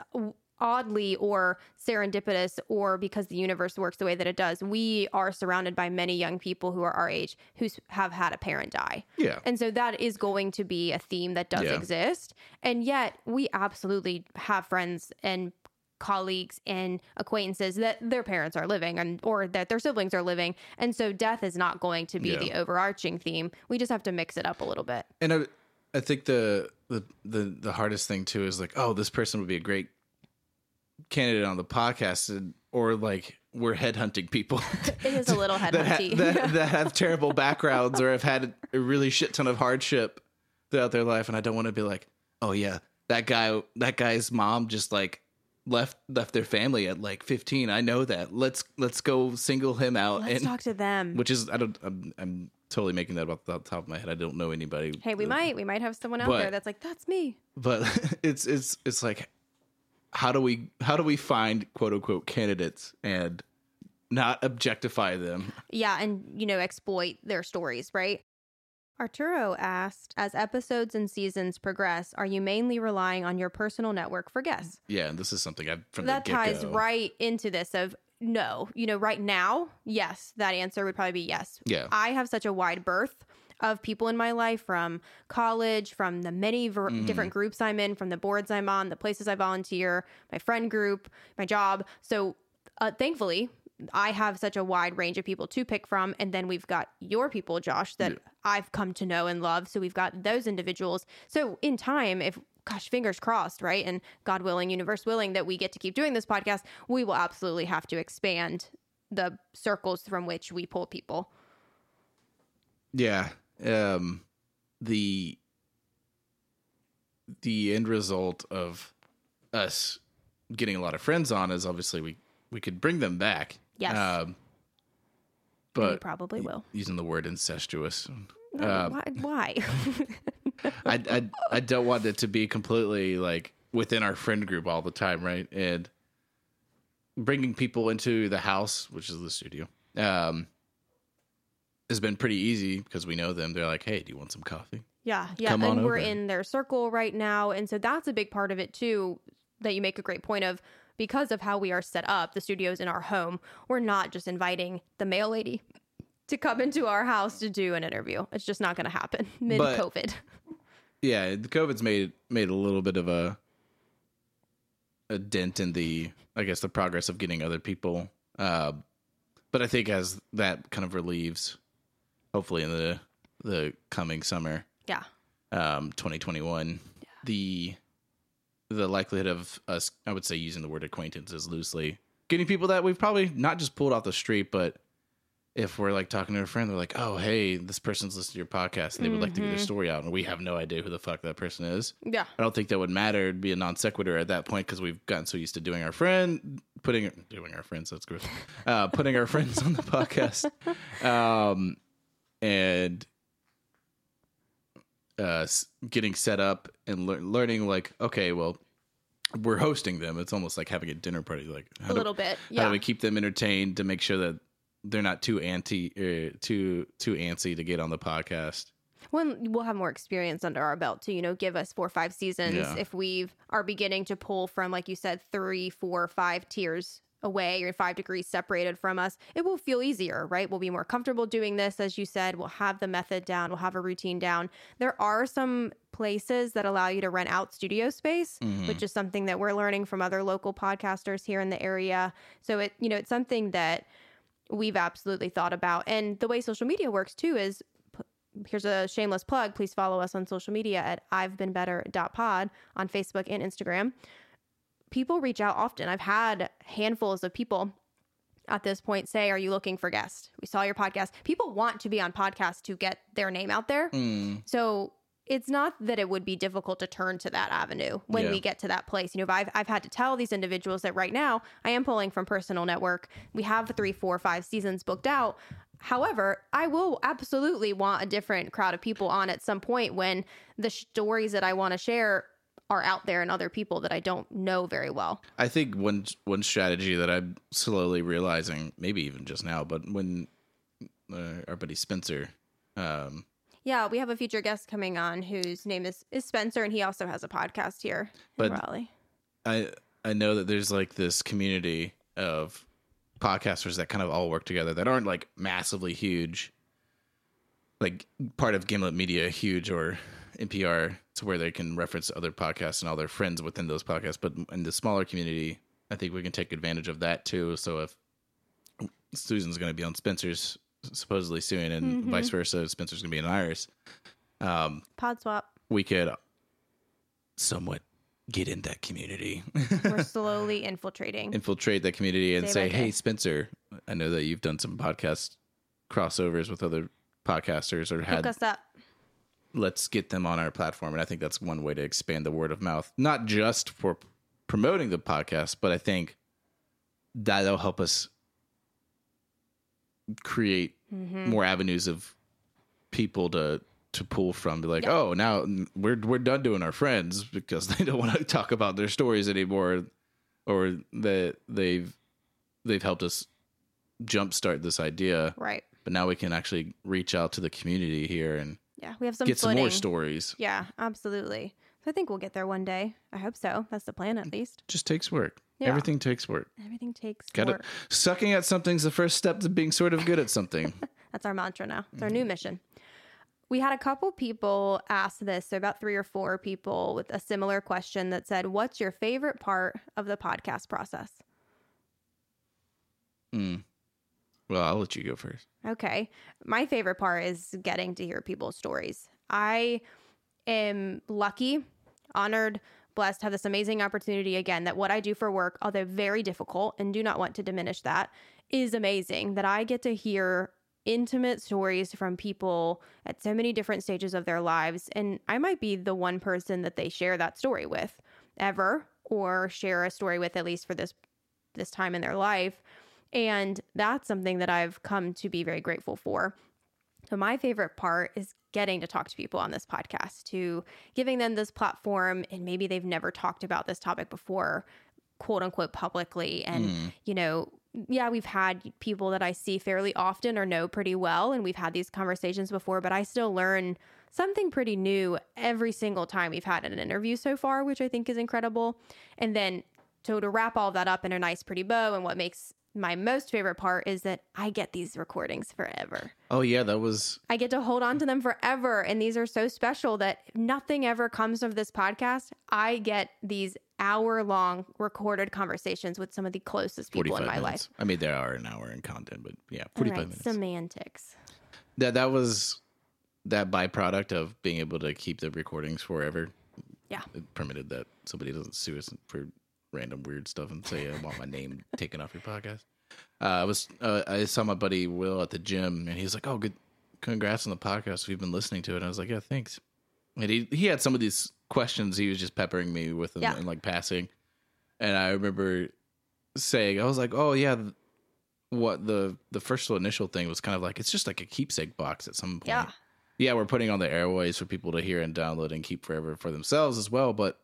[SPEAKER 1] oddly or serendipitous, or because the universe works the way that it does, we are surrounded by many young people who are our age who have had a parent die.
[SPEAKER 2] yeah,
[SPEAKER 1] And so that is going to be a theme that does
[SPEAKER 2] Yeah.
[SPEAKER 1] exist. And yet we absolutely have friends and colleagues and acquaintances that their parents are living and or that their siblings are living. And so death is not going to be
[SPEAKER 2] Yeah.
[SPEAKER 1] the overarching theme. We just have to mix it up a little bit.
[SPEAKER 2] and I, I think the, the the the hardest thing too is like, oh, this person would be a great candidate on the podcast, and, or like we're headhunting people.
[SPEAKER 1] It is a little
[SPEAKER 2] that, ha- that, that have terrible backgrounds or have had a really shit ton of hardship throughout their life, and I don't want to be like, oh yeah, that guy, that guy's mom just like left left their family at like 15. I know that. Let's let's go single him out,
[SPEAKER 1] Let's
[SPEAKER 2] and
[SPEAKER 1] talk to them.
[SPEAKER 2] which is I don't I'm, I'm totally making that up the top of my head. I don't know anybody.
[SPEAKER 1] Hey, we
[SPEAKER 2] that-
[SPEAKER 1] might we might have someone out
[SPEAKER 2] But-
[SPEAKER 1] there that's like, that's me.
[SPEAKER 2] but it's it's it's like how do we how do we find quote unquote candidates and not objectify them
[SPEAKER 1] Yeah, and you know, exploit their stories, right? Arturo asked, as episodes and seasons progress, are you mainly relying on your personal network for guests?
[SPEAKER 2] Yeah, and this is something I've from
[SPEAKER 1] that
[SPEAKER 2] the
[SPEAKER 1] ties right into this of no, you know, right now, yes, that answer would probably be yes.
[SPEAKER 2] Yeah.
[SPEAKER 1] I have such a wide berth of people in my life from college, from the many ver-
[SPEAKER 2] Mm-hmm.
[SPEAKER 1] different groups I'm in, from the boards I'm on, the places I volunteer, my friend group, my job. So, uh, thankfully, I have such a wide range of people to pick from. And then we've got your people, Josh, that I've come to know and love. So we've got those individuals. So in time, if gosh, fingers crossed, right? And God willing, universe willing, that we get to keep doing this podcast, we will absolutely have to expand the circles from which we pull people.
[SPEAKER 2] Yeah. Um the the end result of us getting a lot of friends on is obviously we we could bring them back.
[SPEAKER 1] Yes.
[SPEAKER 2] Um
[SPEAKER 1] And we
[SPEAKER 2] but
[SPEAKER 1] probably will.
[SPEAKER 2] using the word incestuous.
[SPEAKER 1] No,
[SPEAKER 2] um,
[SPEAKER 1] why? why?
[SPEAKER 2] I, I I don't want it to be completely like within our friend group all the time, right? And bringing people into the house, which is the studio, um, has been pretty easy because we know them. They're like, "Hey, do you want some coffee?"
[SPEAKER 1] Yeah, yeah,
[SPEAKER 2] Come on
[SPEAKER 1] and we're
[SPEAKER 2] over.
[SPEAKER 1] in their circle right now, and so that's a big part of it too. That you make a great point of because of how we are set up, the studio's in our home. We're not just inviting the mail lady to come into our house to do an interview. It's just not going to happen mid COVID.
[SPEAKER 2] yeah, the COVID's made made a little bit of a a dent in the I guess the progress of getting other people. Uh, but I think as that kind of relieves, hopefully in the the coming summer,
[SPEAKER 1] Yeah.
[SPEAKER 2] um, 2021, the the likelihood of us, I would say, using the word acquaintances loosely, getting people that we've probably not just pulled off the street, but if we're like talking to a friend, they're like, "Oh, hey, this person's listening to your podcast, and they would like to get their story out," and we have no idea who the fuck that person is.
[SPEAKER 1] Yeah.
[SPEAKER 2] I don't think that would matter. It'd be a non sequitur at that point because we've gotten so used to doing our friend, putting doing our friends. That's gross. Uh, putting our friends on the podcast, um, and uh, getting set up and lear- learning like, okay, well, we're hosting them. It's almost like having a dinner party. Like how
[SPEAKER 1] A
[SPEAKER 2] do-
[SPEAKER 1] little bit.
[SPEAKER 2] how
[SPEAKER 1] Yeah.
[SPEAKER 2] do we keep them entertained to make sure that they're not too anti, uh, too too antsy to get on the podcast?
[SPEAKER 1] when we'll have more experience under our belt to you know give us four or five seasons
[SPEAKER 2] Yeah.
[SPEAKER 1] if we are beginning to pull from like you said three four five tiers away or five degrees separated from us it will feel easier right we'll be more comfortable doing this as you said we'll have the method down we'll have a routine down there are some places that allow you to rent out studio space
[SPEAKER 2] Mhm.
[SPEAKER 1] which is something that we're learning from other local podcasters here in the area so it you know it's something that we've absolutely thought about and the way social media works too is here's a shameless plug. Please follow us on social media at I've been better.pod on Facebook and Instagram. People reach out often. I've had handfuls of people at this point say, Are you looking for guests? We saw your podcast. People want to be on podcasts to get their name out there.
[SPEAKER 2] Mm,
[SPEAKER 1] So it's not that it would be difficult to turn to that avenue when
[SPEAKER 2] Yeah.
[SPEAKER 1] we get to that place. You know, I've, I've had to tell these individuals that right now I am pulling from personal network. We have three, four, five seasons booked out. However, I will absolutely want a different crowd of people on at some point when the stories that I want to share are out there and other people that I don't know very well.
[SPEAKER 2] I think one one strategy that I'm slowly realizing, maybe even just now, but when uh, our buddy Spencer, um,
[SPEAKER 1] Yeah, we have a future guest coming on whose name is, is Spencer, and he also has a podcast here
[SPEAKER 2] But-
[SPEAKER 1] in Raleigh.
[SPEAKER 2] I I know that there's like this community of podcasters that kind of all work together that aren't like massively huge, like part of Gimlet Media, huge or NPR, to where they can reference other podcasts and all their friends within those podcasts. But in the smaller community, I think we can take advantage of that too. So if Susan's going to be on Spencer's supposedly soon, and
[SPEAKER 1] Mhm.
[SPEAKER 2] vice versa, Spencer's going to be in Iris. Um,
[SPEAKER 1] Pod swap.
[SPEAKER 2] we could somewhat get in that community,
[SPEAKER 1] We're slowly infiltrating.
[SPEAKER 2] infiltrate that community, and
[SPEAKER 1] Day
[SPEAKER 2] say, "Hey, Spencer, I know that you've done some podcast crossovers with other podcasters, or
[SPEAKER 1] Hook
[SPEAKER 2] had
[SPEAKER 1] us up.
[SPEAKER 2] Let's get them on our platform." And I think that's one way to expand the word of mouth, not just for promoting the podcast, but I think that'll help us create
[SPEAKER 1] Mm-hmm.
[SPEAKER 2] more avenues of people to to pull from to like
[SPEAKER 1] Yeah.
[SPEAKER 2] oh now we're we're done doing our friends because they don't want to talk about their stories anymore or that they've they've helped us jumpstart this idea
[SPEAKER 1] Right.
[SPEAKER 2] but now we can actually reach out to the community here and
[SPEAKER 1] Yeah, we have some
[SPEAKER 2] get some more stories
[SPEAKER 1] Yeah, absolutely. So I think we'll get there one day. I hope so. That's the plan, at least.
[SPEAKER 2] just takes work
[SPEAKER 1] Yeah.
[SPEAKER 2] everything takes work
[SPEAKER 1] Everything takes
[SPEAKER 2] got it
[SPEAKER 1] work.
[SPEAKER 2] sucking at something's the first step to being sort of good at something
[SPEAKER 1] That's our mantra now. It's our
[SPEAKER 2] Mm-hmm.
[SPEAKER 1] new mission. We had a couple people ask this, so about three or four people with a similar question that said, "What's your favorite part of the podcast process?"
[SPEAKER 2] Mm. Well i'll let you go first
[SPEAKER 1] Okay. My favorite part is getting to hear people's stories. I am lucky, honored, blessed have this amazing opportunity again that what I do for work, although very difficult and do not want to diminish that, is amazing that I get to hear intimate stories from people at so many different stages of their lives and I might be the one person that they share that story with ever or share a story with at least for this this time in their life. And that's something that I've come to be very grateful for. So, my favorite part is getting to talk to people on this podcast, to giving them this platform, and maybe they've never talked about this topic before, quote unquote, publicly. And,
[SPEAKER 2] Mm.
[SPEAKER 1] you know, yeah, we've had people that I see fairly often or know pretty well, and we've had these conversations before, but I still learn something pretty new every single time we've had an interview so far, which I think is incredible. And then so to wrap all that up in a nice, pretty bow, and what makes my most favorite part is that I get these recordings forever.
[SPEAKER 2] Oh yeah, that was
[SPEAKER 1] I get to hold on to them forever. And these are so special that nothing ever comes of this podcast. I get these hour long recorded conversations with some of the closest people in my
[SPEAKER 2] minutes.
[SPEAKER 1] life.
[SPEAKER 2] I mean, there are an hour in content, but yeah,
[SPEAKER 1] All
[SPEAKER 2] forty
[SPEAKER 1] right,
[SPEAKER 2] minutes.
[SPEAKER 1] Semantics.
[SPEAKER 2] that that was that byproduct of being able to keep the recordings forever.
[SPEAKER 1] Yeah.
[SPEAKER 2] It permitted that somebody doesn't sue us for random weird stuff and say I want my name taken off your podcast. Uh, I was uh, I saw my buddy Will at the gym and he's like, "Oh, good, congrats on the podcast. We've been listening to it." And I was like, "Yeah, thanks." And he he had some of these questions he was just peppering me with and,
[SPEAKER 1] Yeah.
[SPEAKER 2] and like passing, and I remember saying, I was like, "Oh yeah." What the the first initial thing was kind of like it's just like a keepsake box at some point
[SPEAKER 1] Yeah.
[SPEAKER 2] yeah, we're putting on the airways for people to hear and download and keep forever for themselves as well. But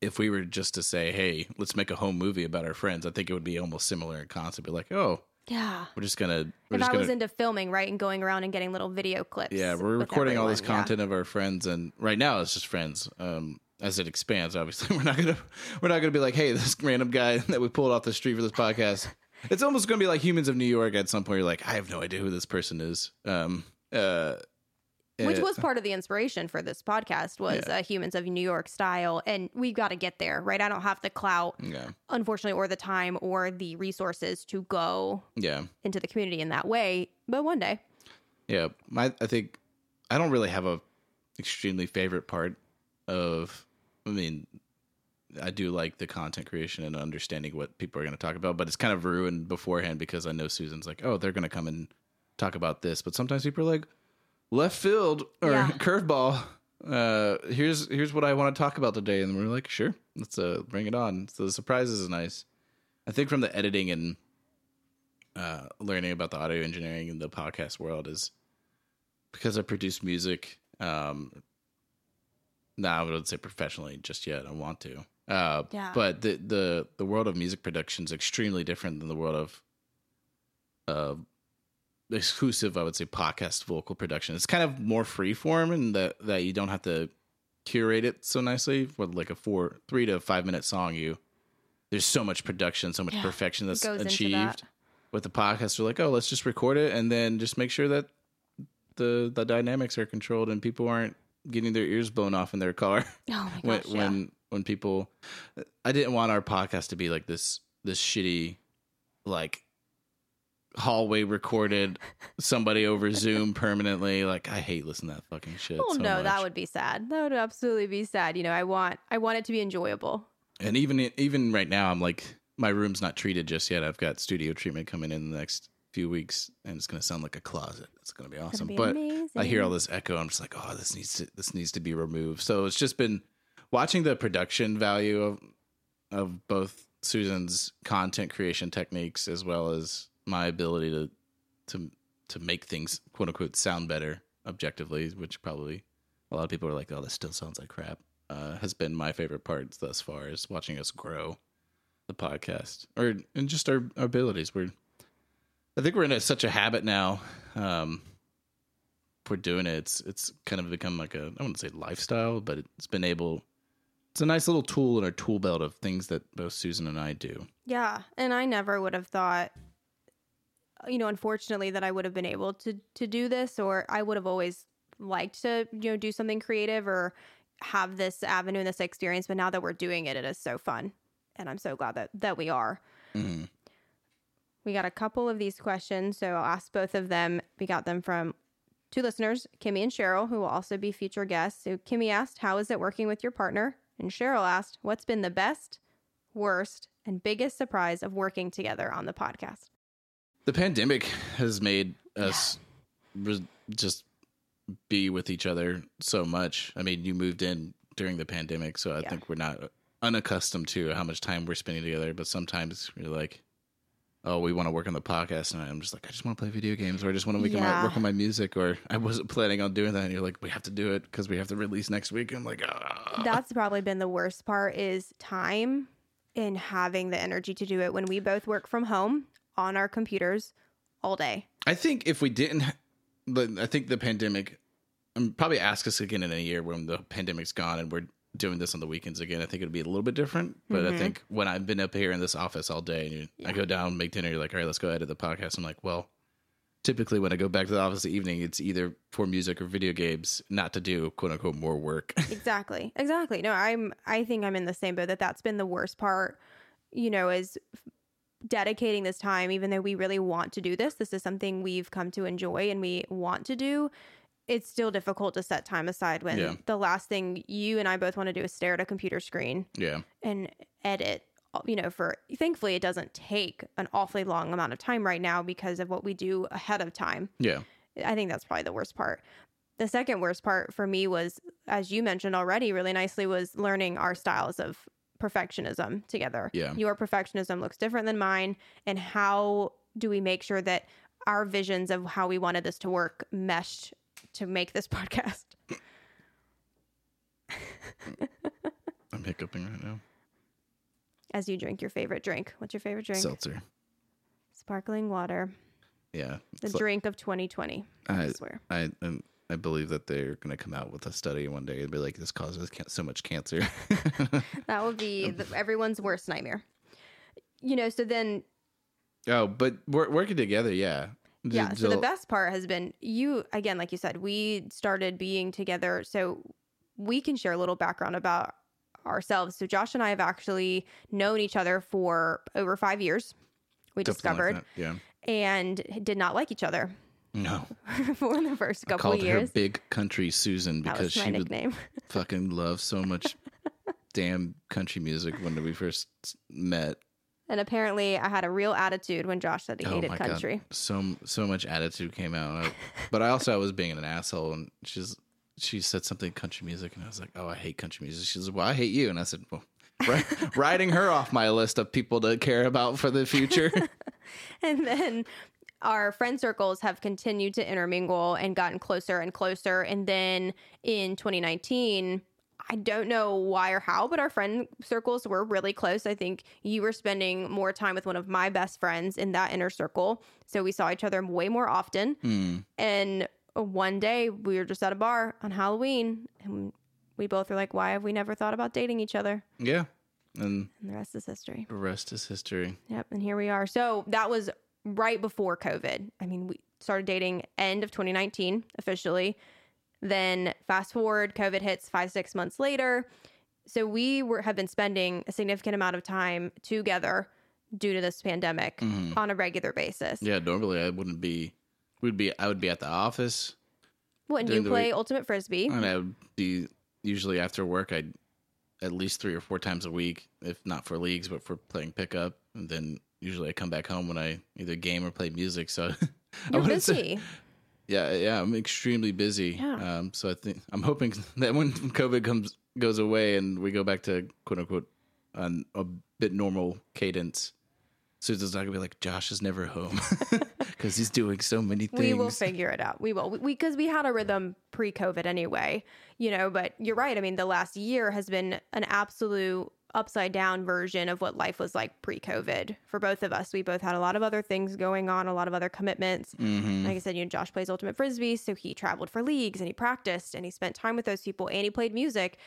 [SPEAKER 2] if we were just to say, hey, let's make a home movie about our friends, I think it would be almost similar in concept. Be like, oh,
[SPEAKER 1] Yeah.
[SPEAKER 2] we're just gonna, we're
[SPEAKER 1] If
[SPEAKER 2] just
[SPEAKER 1] I
[SPEAKER 2] gonna,
[SPEAKER 1] was into filming, right, and going around and getting little video clips.
[SPEAKER 2] yeah, we're recording all this
[SPEAKER 1] everyone, yeah.
[SPEAKER 2] content of our friends, and right now it's just friends. Um, as it expands, obviously, we're not gonna, we're not gonna be like, hey, this random guy that we pulled off the street for this podcast. It's almost gonna be like Humans of New York. At some point, you're like, I have no idea who this person is. Um, uh,
[SPEAKER 1] Which
[SPEAKER 2] uh,
[SPEAKER 1] was part of the inspiration for this podcast was uh, Humans of New York style, and we've got to get there, right? I don't have the clout,
[SPEAKER 2] yeah,
[SPEAKER 1] unfortunately, or the time or the resources to go
[SPEAKER 2] yeah.
[SPEAKER 1] into the community in that way, but one day.
[SPEAKER 2] Yeah, my I think I don't really have a extremely favorite part of. I mean, I do like the content creation and understanding what people are going to talk about, but it's kind of ruined beforehand because I know Susan's like, oh, they're going to come and talk about this, but sometimes people are like, left field or
[SPEAKER 1] Yeah.
[SPEAKER 2] curveball. Uh, here's here's what I want to talk about today, and we're like, sure, let's uh bring it on. So the surprises is nice. I think from the editing and uh, learning about the audio engineering in the podcast world is because I produce music. Um, now I wouldn't say professionally just yet. I want to. Uh,
[SPEAKER 1] Yeah.
[SPEAKER 2] But the the the world of music production is extremely different than the world of uh, exclusive. I would say podcast vocal production. It's kind of more free form in that that you don't have to curate it so nicely. With like a four three to five minute song, you there's so much production, so much
[SPEAKER 1] Yeah,
[SPEAKER 2] perfection that's achieved
[SPEAKER 1] that.
[SPEAKER 2] with the podcast we're like oh let's just record it and then just make sure that the the dynamics are controlled and people aren't getting their ears blown off in their car
[SPEAKER 1] Oh my
[SPEAKER 2] when
[SPEAKER 1] gosh, yeah.
[SPEAKER 2] when when people i didn't want our podcast to be like this this shitty like hallway recorded somebody over zoom permanently like i hate listening to that fucking shit
[SPEAKER 1] Oh
[SPEAKER 2] so
[SPEAKER 1] no, that would be sad. That would absolutely be sad. You know, I want I want it to be enjoyable.
[SPEAKER 2] and even even right now i'm like my room's not treated just yet i've got studio treatment coming in the next few weeks and it's going to sound like a closet it's going to be awesome
[SPEAKER 1] gonna be
[SPEAKER 2] but
[SPEAKER 1] amazing.
[SPEAKER 2] I hear all this echo. I'm just like, oh, this needs to this needs to be removed. So it's just been watching the production value of of both Susan's content creation techniques as well as my ability to to to make things quote unquote sound better objectively, which probably a lot of people are like, oh, this still sounds like crap. Uh, has been my favorite part thus far is watching us grow the podcast or and just our, our abilities. We're I think we're in a, such a habit now. Um, for doing it, it's it's kind of become like a I wouldn't say lifestyle, but it's been able. It's a nice little tool in our tool belt of things that both Susan and I do.
[SPEAKER 1] Yeah, and I never would have thought you know, unfortunately that I would have been able to to do this or I would have always liked to, you know, do something creative or have this avenue and this experience, but now that we're doing it it is so fun. And I'm so glad that that we are.
[SPEAKER 2] Mhm.
[SPEAKER 1] We got a couple of these questions, so I'll ask both of them. We got them from two listeners, Kimmy and Cheryl, who will also be future guests. So Kimmy asked, "How is it working with your partner?" And Cheryl asked, "What's been the best, worst, and biggest surprise of working together on the podcast?"
[SPEAKER 2] The pandemic has made us re- just be with each other so much. I mean, you moved in during the pandemic, so I
[SPEAKER 1] Yeah.
[SPEAKER 2] think we're not unaccustomed to how much time we're spending together. But sometimes you're like, "Oh, we want to work on the podcast," and I'm just like, "I just want to play video games, or I just want to make my, work on my music," or I wasn't planning on doing that, and you're like, "We have to do it because we have to release next week." I'm like, "Ah."
[SPEAKER 1] That's probably been the worst part is time and having the energy to do it when we both work from home on our computers all day.
[SPEAKER 2] I think if we didn't, I think the pandemic, um, probably ask us again in a year when the pandemic's gone and we're doing this on the weekends again, I think it'd be a little bit different. But I think when I've been up here in this office all day and you, I go down, make dinner, you're like, all right, let's go edit the podcast. I'm like, well, typically when I go back to the office in the evening, it's either for music or video games, not to do quote unquote more work.
[SPEAKER 1] exactly exactly no i'm i think i'm in the same boat that that's been the worst part you know is dedicating this time even though we really want to do this this is something we've come to enjoy and we want to do it's still difficult to set time aside when
[SPEAKER 2] Yeah.
[SPEAKER 1] the last thing you and i both want to do is stare at a computer screen
[SPEAKER 2] yeah.
[SPEAKER 1] and edit you know for thankfully it doesn't take an awfully long amount of time right now because of what we do ahead of time
[SPEAKER 2] Yeah.
[SPEAKER 1] I think that's probably the worst part. The second worst part for me was, as you mentioned already, really nicely, was learning our styles of perfectionism together.
[SPEAKER 2] Yeah.
[SPEAKER 1] Your perfectionism looks different than mine. And how do we make sure that our visions of how we wanted this to work meshed to make this podcast?
[SPEAKER 2] I'm hiccuping right now.
[SPEAKER 1] As you drink your favorite drink. What's your favorite drink?
[SPEAKER 2] Seltzer.
[SPEAKER 1] Sparkling water.
[SPEAKER 2] Yeah.
[SPEAKER 1] The
[SPEAKER 2] like-
[SPEAKER 1] drink of 2020. I,
[SPEAKER 2] I-
[SPEAKER 1] swear.
[SPEAKER 2] I and I believe that they're going to come out with a study one day and be like, this causes can- so much cancer.
[SPEAKER 1] That would be um, the, everyone's worst nightmare. You know, so then
[SPEAKER 2] oh, but we're working together, yeah.
[SPEAKER 1] yeah so the best part has been you again like you said we started being together so we can share a little background about ourselves so josh and i have actually known each other for over five years we
[SPEAKER 2] something like
[SPEAKER 1] discovered
[SPEAKER 2] that, yeah.
[SPEAKER 1] and did not like each other
[SPEAKER 2] No,
[SPEAKER 1] for the first couple I
[SPEAKER 2] called
[SPEAKER 1] of
[SPEAKER 2] her Big Country Susan because she would fucking love so much damn country music when we first met.
[SPEAKER 1] and apparently i had a real attitude when josh said he
[SPEAKER 2] Oh
[SPEAKER 1] hated
[SPEAKER 2] my
[SPEAKER 1] country
[SPEAKER 2] god, so so much attitude came out. I- but I also I was being an asshole, and she's she said something country music, and I was like, oh, I hate country music. She was, well, I hate you, and I said, well, writing her off my list of people to care about for the future.
[SPEAKER 1] and then our friend circles have continued to intermingle and gotten closer and closer. And then in 2019, I don't know why or how, but our friend circles were really close. I think you were spending more time with one of my best friends in that inner circle. So we saw each other way more often.
[SPEAKER 2] Hmm.
[SPEAKER 1] And one day we were just at a bar on Halloween and we both were like, why have we never thought about dating each other?
[SPEAKER 2] Yeah, and
[SPEAKER 1] And the rest is history.
[SPEAKER 2] the rest is history.
[SPEAKER 1] Yep, and here we are. So that was right before COVID. I mean, we started dating end of 2019 officially. Then fast forward, COVID hits five six months later. So we were have been spending a significant amount of time together due to this pandemic
[SPEAKER 2] Mhm.
[SPEAKER 1] on a regular basis.
[SPEAKER 2] Yeah, normally I wouldn't be. we'd be I would be at the office,
[SPEAKER 1] Wouldn't you play
[SPEAKER 2] week-
[SPEAKER 1] Ultimate Frisbee?
[SPEAKER 2] and I would be usually after work. I'd at least three or four times a week, if not for leagues, but for playing pickup. And then usually I come back home when I either game or play music. So I
[SPEAKER 1] You're
[SPEAKER 2] say-
[SPEAKER 1] busy.
[SPEAKER 2] Yeah, yeah, I'm extremely busy.
[SPEAKER 1] Yeah.
[SPEAKER 2] Um, so I think I'm hoping that when COVID comes goes away and we go back to quote unquote an, a bit normal cadence, Susan's not gonna be like Josh is never home because he's doing so many things.
[SPEAKER 1] We will figure it out. We will. We because we, had a rhythm pre-COVID anyway, you know. But you're right. I mean, the last year has been an absolute upside down version of what life was like pre-COVID for both of us. We both had a lot of other things going on, a lot of other commitments.
[SPEAKER 2] Mhm.
[SPEAKER 1] Like I said, you know, Josh plays ultimate frisbee, so he traveled for leagues and he practiced and he spent time with those people and he played music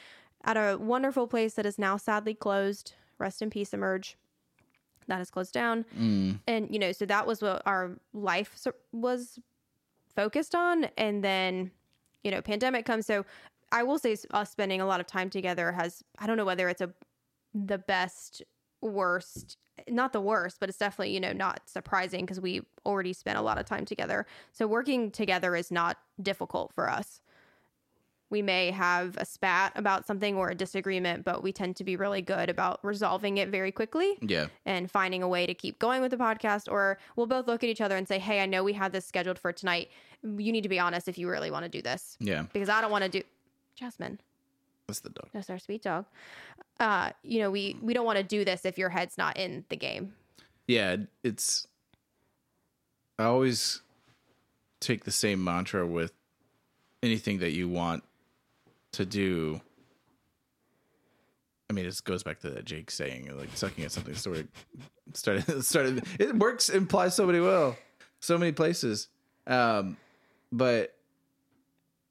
[SPEAKER 1] at a wonderful place that is now sadly closed. Rest in peace, Emerge. That is closed down
[SPEAKER 2] Mm.
[SPEAKER 1] and you know so that was what our life was focused on and then you know pandemic comes so i will say us spending a lot of time together has i don't know whether it's a the best worst not the worst but it's definitely you know not surprising because we already spent a lot of time together. So working together is not difficult for us. We may have a spat about something or a disagreement but we tend to be really good about resolving it very quickly
[SPEAKER 2] Yeah,
[SPEAKER 1] and finding a way to keep going with the podcast or we'll both look at each other and say hey i know we had this scheduled for tonight. You need to be honest if you really want to do this.
[SPEAKER 2] Yeah,
[SPEAKER 1] because i don't want to do jasmine
[SPEAKER 2] that's the dog.
[SPEAKER 1] that's our sweet dog uh you know we we don't want to do this if your head's not in the game
[SPEAKER 2] Yeah, it's. I always take the same mantra with anything that you want to do. I mean, it goes back to that Jake saying, like sucking at something sort of started started. It works implies so many well, so many places. Um, but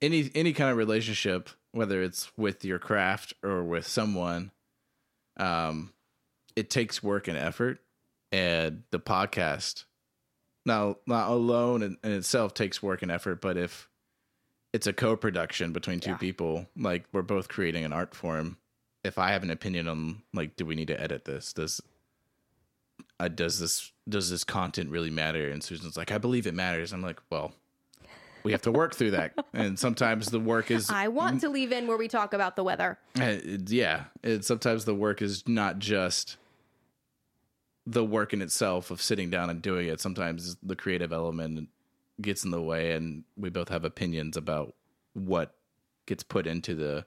[SPEAKER 2] any any kind of relationship, whether it's with your craft or with someone, um, it takes work and effort. And the podcast, now not alone in, in itself, takes work and effort. But if it's a co-production between two
[SPEAKER 1] Yeah.
[SPEAKER 2] people, like we're both creating an art form. If I have an opinion on like, do we need to edit this? Does uh, does this does this content really matter? And Susan's like, I believe it matters. I'm like, well, we have to work through that, and sometimes the work is
[SPEAKER 1] I want to leave in where we talk about the weather.
[SPEAKER 2] uh, yeah, it, sometimes the work is not just the work in itself of sitting down and doing it. Sometimes the creative element gets in the way, and we both have opinions about what gets put into the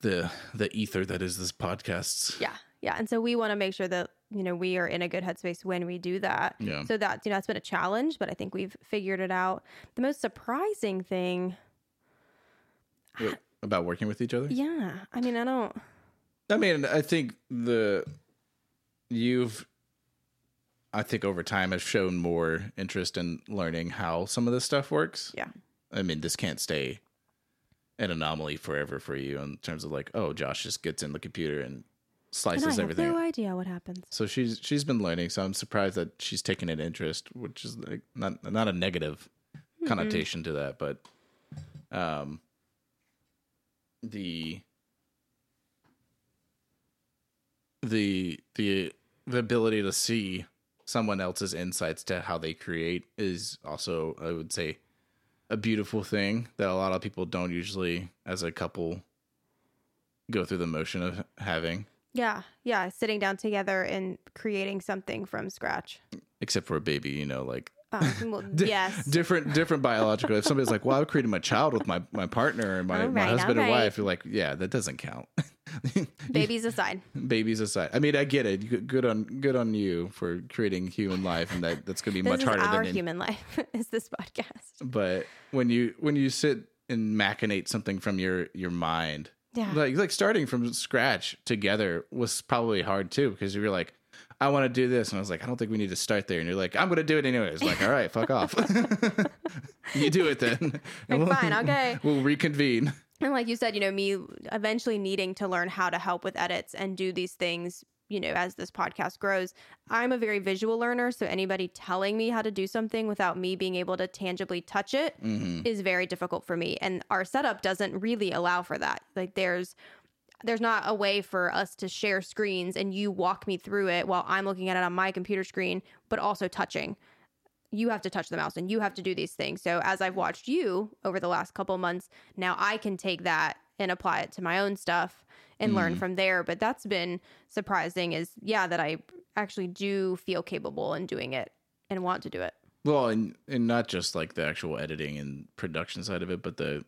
[SPEAKER 2] the the ether that is this podcast.
[SPEAKER 1] Yeah. Yeah. And so we want to make sure that, you know, we are in a good headspace when we do that.
[SPEAKER 2] Yeah.
[SPEAKER 1] So that, you know, that's been a challenge, but I think we've figured it out. The most surprising thing,
[SPEAKER 2] Wait, about working with each other.
[SPEAKER 1] yeah. I mean, I don't,
[SPEAKER 2] I mean, I think the you've I think over time have shown more interest in learning how some of this stuff works.
[SPEAKER 1] yeah.
[SPEAKER 2] I mean, this can't stay an anomaly forever for you in terms of like, oh, Josh just gets in the computer and
[SPEAKER 1] I
[SPEAKER 2] slices everything.
[SPEAKER 1] no idea what happens.
[SPEAKER 2] So she's she's been learning. So I'm surprised that she's taken an interest, which is like not not a negative connotation to that, but um, the the the the ability to see someone else's insights to how they create is also, I would say, a beautiful thing that a lot of people don't usually, as a couple, go through the motion of having.
[SPEAKER 1] Yeah. Yeah. Sitting down together and creating something from scratch.
[SPEAKER 2] except for a baby, you know, like
[SPEAKER 1] Uh, well, yes.
[SPEAKER 2] different different biological. If somebody's like, "Well, I've created my child with my my partner and my,
[SPEAKER 1] All
[SPEAKER 2] my husband
[SPEAKER 1] all
[SPEAKER 2] and wife," you're like, "Yeah, that doesn't count."
[SPEAKER 1] Babies aside.
[SPEAKER 2] Babies aside, I mean, I get it. Good- Good on good on you for creating human life, and that that's going to be much harder
[SPEAKER 1] our
[SPEAKER 2] than.
[SPEAKER 1] human life, is this podcast.
[SPEAKER 2] but when you when you sit and machinate something from your your mind,
[SPEAKER 1] Yeah.
[SPEAKER 2] like like starting from scratch together was probably hard too because you were like i want to do this and i was like i don't think we need to start there and you're like i'm gonna do it anyways like all right fuck off you do it then
[SPEAKER 1] Like, fine, okay.
[SPEAKER 2] we'll reconvene
[SPEAKER 1] And like you said, you know, me eventually needing to learn how to help with edits and do these things, you know, as this podcast grows. I'm a very visual learner. So anybody telling me how to do something without me being able to tangibly touch it is
[SPEAKER 2] Mm-hmm.
[SPEAKER 1] very difficult for me. And our setup doesn't really allow for that. Like there's there's not a way for us to share screens and you walk me through it while I'm looking at it on my computer screen, but also touching you have to touch the mouse and you have to do these things. So as I've watched you over the last couple months, now I can take that and apply it to my own stuff and learn mm-hmm. from there. But that's been surprising is yeah, that I actually do feel capable in doing it and want to do it.
[SPEAKER 2] well and and not just like the actual editing and production side of it but the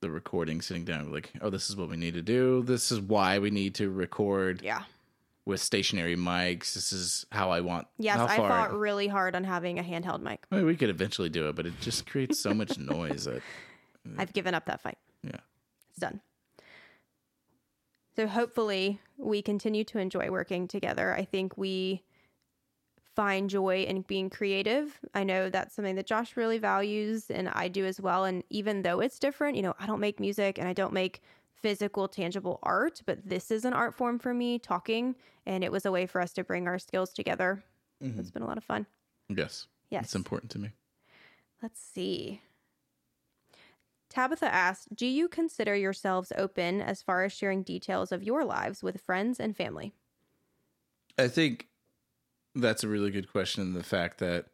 [SPEAKER 2] the recording sitting down like oh this is what we need to do this is why we need to record
[SPEAKER 1] Yeah.
[SPEAKER 2] with stationary mics this is how i want
[SPEAKER 1] Yes, I fought really hard on having a handheld mic.
[SPEAKER 2] I mean, we could eventually do it, but it just creates so much noise that
[SPEAKER 1] I've given up that fight.
[SPEAKER 2] yeah.
[SPEAKER 1] It's done. So hopefully we continue to enjoy working together. I think we find joy in being creative. I know that's something that Josh really values and I do as well. And even though it's different, you know, I don't make music and I don't make physical, tangible art, but this is an art form for me, talking. And it was a way for us to bring our skills together. Mm-hmm. It's been a lot of fun.
[SPEAKER 2] Yes.
[SPEAKER 1] Yes.
[SPEAKER 2] It's important to me.
[SPEAKER 1] Let's see. Tabitha asked, Do you consider yourselves open as far as sharing details of your lives with friends and family?
[SPEAKER 2] I think that's a really good question. The fact that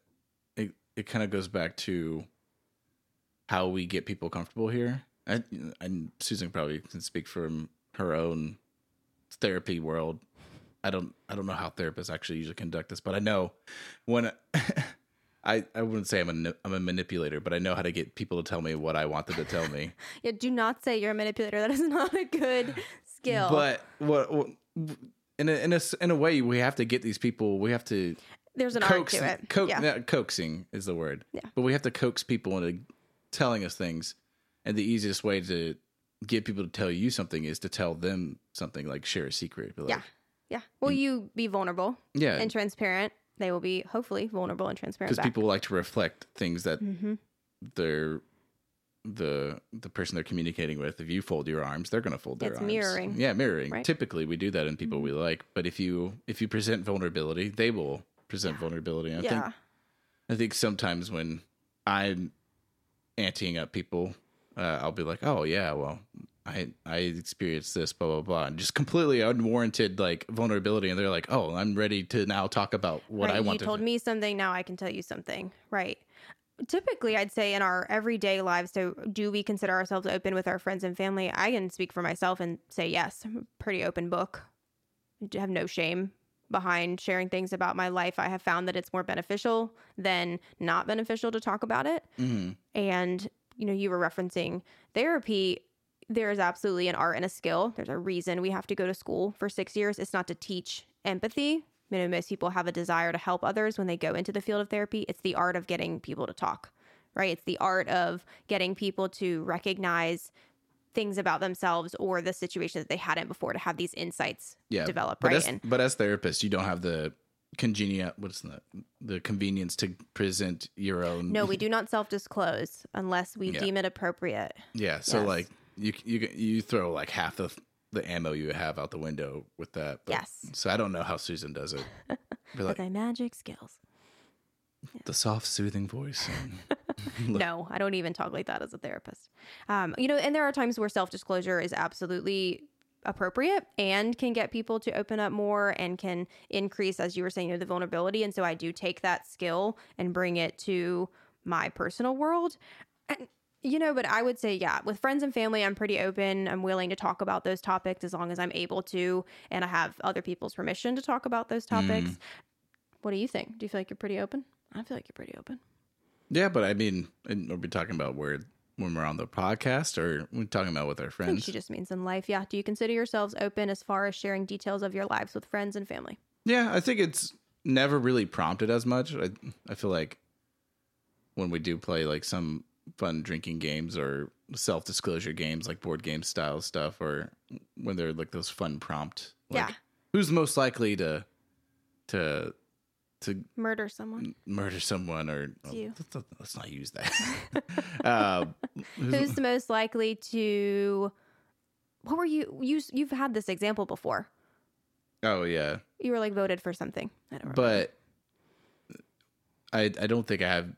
[SPEAKER 2] it, it kind of goes back to how we get people comfortable here. And Susan probably can speak from her own therapy world. I don't I don't know how therapists actually usually conduct this, but I know when I I wouldn't say I'm a I'm a manipulator, but I know how to get people to tell me what I want them to tell me.
[SPEAKER 1] Yeah, do not say you're a manipulator. That is not a good skill.
[SPEAKER 2] But what, what in a, in a in a way we have to get these people. We have to
[SPEAKER 1] There's an
[SPEAKER 2] coax,
[SPEAKER 1] art to it.
[SPEAKER 2] co-
[SPEAKER 1] yeah.
[SPEAKER 2] no, coaxing is the word.
[SPEAKER 1] Yeah.
[SPEAKER 2] But we have to coax people into telling us things, and the easiest way to get people to tell you something is to tell them something like share a secret. Like,
[SPEAKER 1] Yeah. Yeah. Will mm. you be vulnerable
[SPEAKER 2] yeah,
[SPEAKER 1] and transparent? They will be hopefully vulnerable and transparent.
[SPEAKER 2] because people like to reflect things that
[SPEAKER 1] Mhm.
[SPEAKER 2] they're the the person they're communicating with. If you fold your arms, they're going to fold their
[SPEAKER 1] It's
[SPEAKER 2] arms.
[SPEAKER 1] mirroring,
[SPEAKER 2] Yeah, mirroring.
[SPEAKER 1] right? Mm-hmm.
[SPEAKER 2] Typically, we do that in people we like. But if you if you present vulnerability, they will present vulnerability. And I
[SPEAKER 1] yeah.
[SPEAKER 2] think I think sometimes when I'm anteing up people, uh, I'll be like, "Oh yeah, well, I I experienced this, blah blah blah," and just completely unwarranted like vulnerability, and they're like, "Oh, I'm ready to now talk about what
[SPEAKER 1] right,
[SPEAKER 2] I want."
[SPEAKER 1] You
[SPEAKER 2] to
[SPEAKER 1] told me something, now I can tell you something. Right. Typically, I'd say in our everyday lives, so do we consider ourselves open with our friends and family? I can speak for myself and say yes. I'm a pretty open book. I have no shame behind sharing things about my life. I have found that it's more beneficial than not beneficial to talk about it.
[SPEAKER 2] Mhm.
[SPEAKER 1] And, you know, you were referencing therapy. There is absolutely an art and a skill. There's a reason we have to go to school for six years. It's not to teach empathy. You know, most people have a desire to help others when they go into the field of therapy. It's the art of getting people to talk, right? It's the art of getting people to recognize things about themselves or the situation that they hadn't before to have these insights
[SPEAKER 2] yeah,
[SPEAKER 1] develop,
[SPEAKER 2] but
[SPEAKER 1] right?
[SPEAKER 2] As,
[SPEAKER 1] and
[SPEAKER 2] but as therapists, you don't have the congenial what's the the convenience to present your own.
[SPEAKER 1] no, we do not self disclose unless we
[SPEAKER 2] Yeah.
[SPEAKER 1] deem it appropriate.
[SPEAKER 2] Yeah, so
[SPEAKER 1] Yes.
[SPEAKER 2] like you you you throw like half of the ammo you have out the window with that. but-
[SPEAKER 1] Yes.
[SPEAKER 2] So I don't know how Susan does it. Be
[SPEAKER 1] With
[SPEAKER 2] like
[SPEAKER 1] my magic skills.
[SPEAKER 2] the soft, soothing voice.
[SPEAKER 1] No, I don't even talk like that as a therapist. Um, you know, and there are times where self disclosure is absolutely appropriate and can get people to open up more and can increase, as you were saying, you know, the vulnerability. And so I do take that skill and bring it to my personal world. And, you know, but I would say, yeah, with friends and family, I'm pretty open. I'm willing to talk about those topics as long as I'm able to, and I have other people's permission to talk about those topics. Mm. What do you think? Do you feel like you're pretty open? I feel like you're pretty open.
[SPEAKER 2] yeah, but I mean, and are we talking about where when we're on the podcast, or we're talking about with our
[SPEAKER 1] I think
[SPEAKER 2] friends?
[SPEAKER 1] she just means in life. Yeah. Do you consider yourselves open as far as sharing details of your lives with friends and family?
[SPEAKER 2] Yeah, I think it's never really prompted as much. I I feel like when we do play like some fun drinking games or self disclosure games like board game style stuff or when they're like those fun prompt like
[SPEAKER 1] Yeah.
[SPEAKER 2] who's most likely to to to
[SPEAKER 1] Murder someone.
[SPEAKER 2] murder someone or oh, let's, not- let's not use that. uh,
[SPEAKER 1] Who's the most likely to? What were you? You you've had this example before.
[SPEAKER 2] oh yeah,
[SPEAKER 1] You were like voted for something. I don't remember.
[SPEAKER 2] but I I don't think I have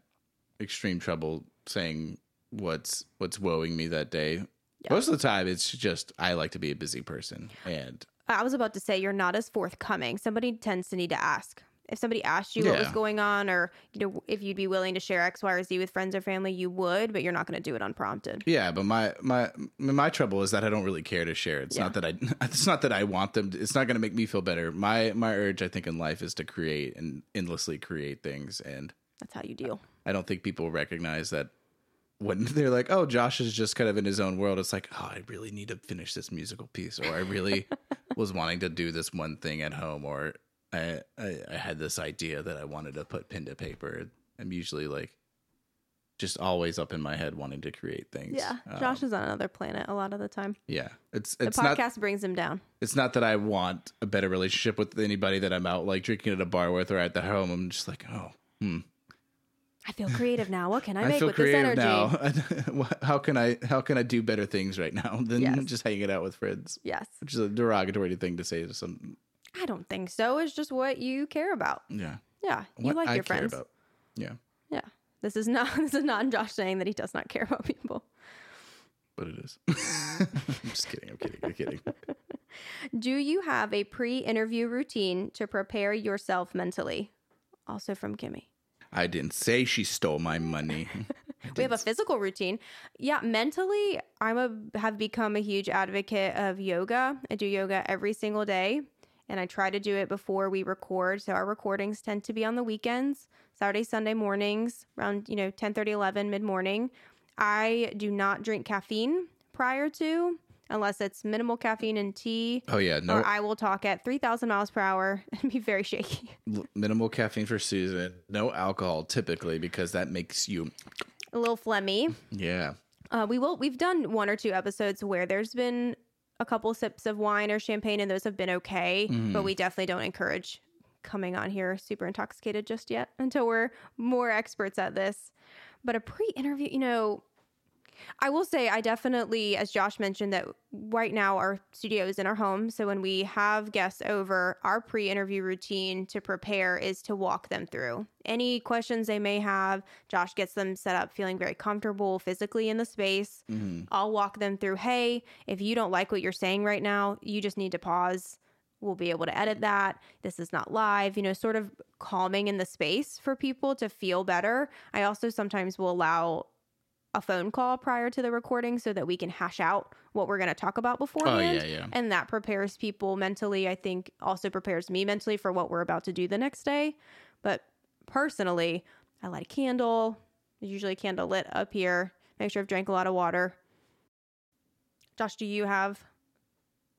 [SPEAKER 2] extreme trouble saying what's what's woeing me that day.
[SPEAKER 1] Yeah.
[SPEAKER 2] Most of the time, it's just I like to be a busy person, and
[SPEAKER 1] I was about to say you're not as forthcoming. Somebody tends to need to ask. If somebody asked you what was going on, or you know, if you'd be willing to share X, Y, or Z with friends or family, you would, but you're not going to do it unprompted.
[SPEAKER 2] yeah. But my my my trouble is that I don't really care to share. It's not that I it's not that I want them. To, it's not going to make me feel better. My my urge, I think, in life is to create and endlessly create things, and
[SPEAKER 1] That's how you deal.
[SPEAKER 2] I don't think people recognize that when they're like, "Oh, Josh is just kind of in his own world." It's like, "Oh, I really need to finish this musical piece," or "I really was wanting to do this one thing at home," or I, I I had this idea that I wanted to put pen to paper." I'm usually like just always up in my head wanting to create things.
[SPEAKER 1] Yeah,
[SPEAKER 2] Um,
[SPEAKER 1] Josh is on another planet a lot of the time.
[SPEAKER 2] yeah, it's
[SPEAKER 1] The
[SPEAKER 2] it's not
[SPEAKER 1] podcast brings him down.
[SPEAKER 2] it's not that I want a better relationship with anybody that I'm out like drinking at a bar with or at the home. I'm just like, oh, hmm.
[SPEAKER 1] I feel creative now. What can I
[SPEAKER 2] I
[SPEAKER 1] make with this
[SPEAKER 2] creative
[SPEAKER 1] energy?
[SPEAKER 2] now. how can I how can I do better things right now than
[SPEAKER 1] Yes.
[SPEAKER 2] just hanging out with friends?
[SPEAKER 1] Yes.
[SPEAKER 2] Which is a derogatory thing to say to some.
[SPEAKER 1] I don't think so. It's just what you care about.
[SPEAKER 2] Yeah,
[SPEAKER 1] Yeah. You
[SPEAKER 2] what
[SPEAKER 1] like
[SPEAKER 2] I
[SPEAKER 1] your friends.
[SPEAKER 2] Yeah,
[SPEAKER 1] Yeah. This is not this is not Josh saying that he does not care about people.
[SPEAKER 2] but it is. I'm just kidding. I'm kidding. I'm kidding.
[SPEAKER 1] Do you have a pre-interview routine to prepare yourself mentally? Also from Kimmy.
[SPEAKER 2] I didn't say she stole my money.
[SPEAKER 1] We have a physical routine. Yeah, mentally, I'm a have become a huge advocate of yoga. I do yoga every single day, and I try to do it before we record. So our recordings tend to be on the weekends, Saturday, Sunday mornings, around you know 10, 30, 11 mid morning. I do not drink caffeine prior to, unless it's minimal caffeine and tea.
[SPEAKER 2] Oh yeah, no
[SPEAKER 1] Or I will talk at 3,000 miles per hour and be very shaky.
[SPEAKER 2] minimal caffeine for Susan. No alcohol typically because that makes you.
[SPEAKER 1] A little phlegmy.
[SPEAKER 2] Yeah,
[SPEAKER 1] Uh, we will. We've done one or two episodes where there's been a couple sips of wine or champagne, and those have been okay. But we definitely don't encourage coming on here super intoxicated just yet until we're more experts at this. But a pre-interview, you know, I will say, I definitely, as Josh mentioned, that right now our studio is in our home. So when we have guests over, our pre interview routine to prepare is to walk them through any questions they may have. Josh gets them set up feeling very comfortable physically in the space.
[SPEAKER 2] Mm-hmm.
[SPEAKER 1] I'll walk them through, hey, if you don't like what you're saying right now, you just need to pause. We'll be able to edit that. This is not live, you know, sort of calming in the space for people to feel better. I also sometimes will allow a phone call prior to the recording so that we can hash out what we're going to talk about beforehand.
[SPEAKER 2] Oh, yeah, yeah.
[SPEAKER 1] And that prepares people mentally. I think also prepares me mentally for what we're about to do the next day. But personally, I light a candle. There's usually a candle lit up here. Make sure I've drank a lot of water. Josh, do you have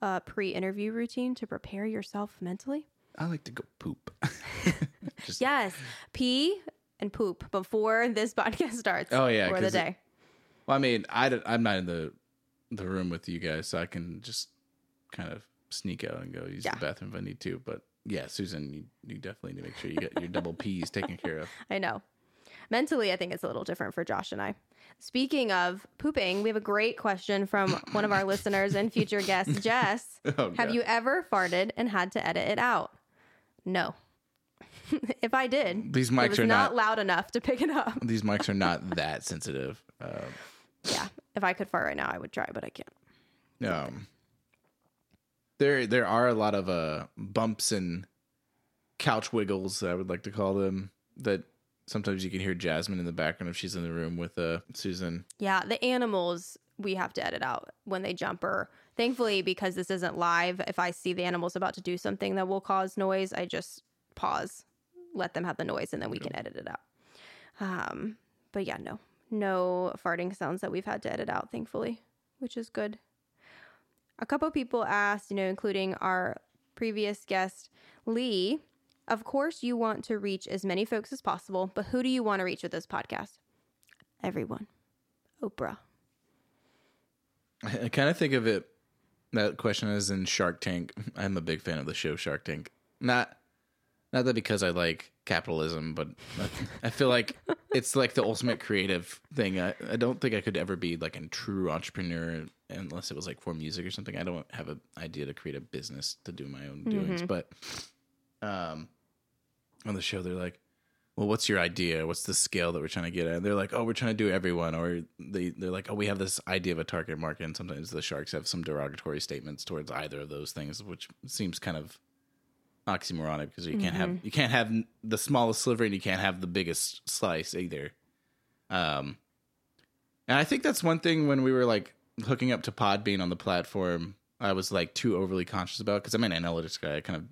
[SPEAKER 1] a pre interview routine to prepare yourself mentally?
[SPEAKER 2] I like to go poop. Just,
[SPEAKER 1] Yes. Pee and poop before this podcast starts.
[SPEAKER 2] Oh, yeah,
[SPEAKER 1] For the day.
[SPEAKER 2] Well, I mean, I I'm not in the the room with you guys, so I can just kind of sneak out and go use
[SPEAKER 1] Yeah.
[SPEAKER 2] the bathroom if I need to. But yeah, Susan, you, you definitely need to make sure you get your double P's taken care of.
[SPEAKER 1] I know. Mentally, I think it's a little different for Josh and I. Speaking of pooping, we have a great question from one of our listeners and future guest, Jess.
[SPEAKER 2] Oh,
[SPEAKER 1] Have you ever farted and had to edit it out? No. if I did,
[SPEAKER 2] These mics are
[SPEAKER 1] not
[SPEAKER 2] not.
[SPEAKER 1] loud enough to pick it up.
[SPEAKER 2] These mics are not that sensitive. Um,
[SPEAKER 1] Yeah. If I could fart right now, I would try, but I can't.
[SPEAKER 2] um, there, there are a lot of uh, bumps and couch wiggles. I would like to call them that. Sometimes you can hear Jasmine in the background if she's in the room with uh, Susan.
[SPEAKER 1] Yeah, the animals we have to edit out when they jump or thankfully because this isn't live, if I see the animals about to do something that will cause noise, I just pause, let them have the noise and then we can edit it out. Um, but yeah, no. No farting sounds that we've had to edit out thankfully, which is good. A couple people asked, you know, including our previous guest Lee, of course you want to reach as many folks as possible, but who do you want to reach with this podcast? Everyone. Oprah.
[SPEAKER 2] I, kind of think of it that question is in Shark Tank. I'm a big fan of the show Shark Tank. Not not that because I like capitalism, but I, feel like it's like the ultimate creative thing. I, I don't think I could ever be like a true entrepreneur unless it was like for music or something. I don't have an idea to create a business to do my own doings, but um on the show they're like well, what's your idea? What's the scale that we're trying to get at? And they're like, oh, we're trying to do everyone, or they they're like, oh, we have this idea of a target market. And sometimes the sharks have some derogatory statements towards either of those things, which seems kind of oxymoronic because you can't have you can't have the smallest sliver and you can't have the biggest slice either. Um, and I think that's one thing when we were like hooking up to Podbean on the platform, I was like too overly conscious about because I'm an analytics guy. I kind of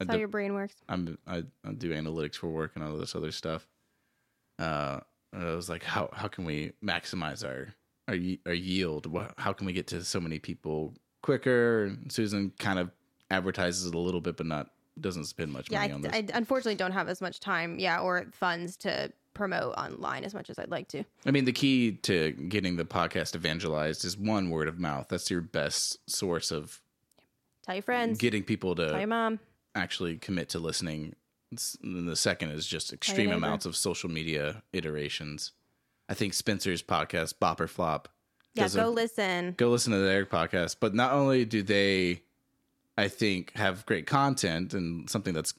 [SPEAKER 2] I
[SPEAKER 1] how
[SPEAKER 2] de-
[SPEAKER 1] your brain works.
[SPEAKER 2] I'm I, I do analytics for work and all this other stuff. Uh, I was like, how how can we maximize our our our yield? How can we get to so many people quicker? And Susan kind of advertises it a little bit, but not doesn't spend much
[SPEAKER 1] Yeah,
[SPEAKER 2] money
[SPEAKER 1] I,
[SPEAKER 2] on this.
[SPEAKER 1] I unfortunately don't have as much time, yeah, or funds to promote online as much as I'd like to.
[SPEAKER 2] I mean, the key to getting the podcast evangelized is one word of mouth. That's your best source of
[SPEAKER 1] Tell your friends,
[SPEAKER 2] getting people to
[SPEAKER 1] tell your mom.
[SPEAKER 2] actually commit to listening. And the second is just extreme amounts of social media iterations. I think Spencer's podcast, Bopper Flop,
[SPEAKER 1] Yeah,
[SPEAKER 2] does a-
[SPEAKER 1] go listen.
[SPEAKER 2] go listen to their podcast. But not only do they, I think, have great content and something that's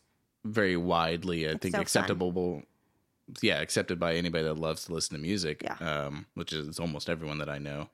[SPEAKER 2] very widely, I think,
[SPEAKER 1] so fun.
[SPEAKER 2] acceptable. Yeah, accepted by anybody that loves to listen to music.
[SPEAKER 1] Yeah.
[SPEAKER 2] Um, which is almost everyone that I know.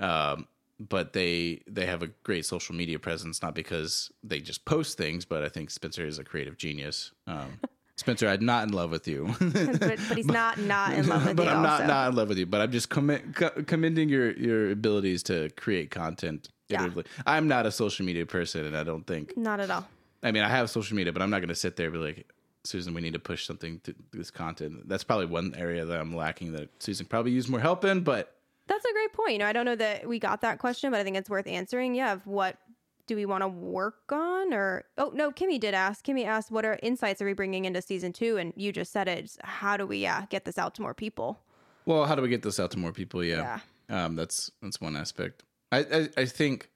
[SPEAKER 2] Um, but they they have a great social media presence, not because they just post things, but I think Spencer is a creative genius. Um, Spencer, I'm not in love with you.
[SPEAKER 1] but, but he's not not in love with
[SPEAKER 2] but
[SPEAKER 1] you.
[SPEAKER 2] But I'm not
[SPEAKER 1] also.
[SPEAKER 2] not in love with you. But I'm just co- commending your your abilities to create content.
[SPEAKER 1] Yeah.
[SPEAKER 2] I'm not a social media person, and I don't think.
[SPEAKER 1] Not at all.
[SPEAKER 2] I mean, I have social media, but I'm not going to sit there and be like, Susan, we need to push something to this content. That's probably one area that I'm lacking that Susan probably use more help in. But
[SPEAKER 1] That's a great point. You know, I don't know that we got that question, but I think it's worth answering. Yeah, of what do we want to work on? Or oh no, Kimmy did ask. Kimmy asked, "What are insights are we bringing into season two? And you just said it. It's How do we yeah get this out to more people?
[SPEAKER 2] well, how do we get this out to more people? Yeah, Yeah, um, that's that's one aspect. I, I I think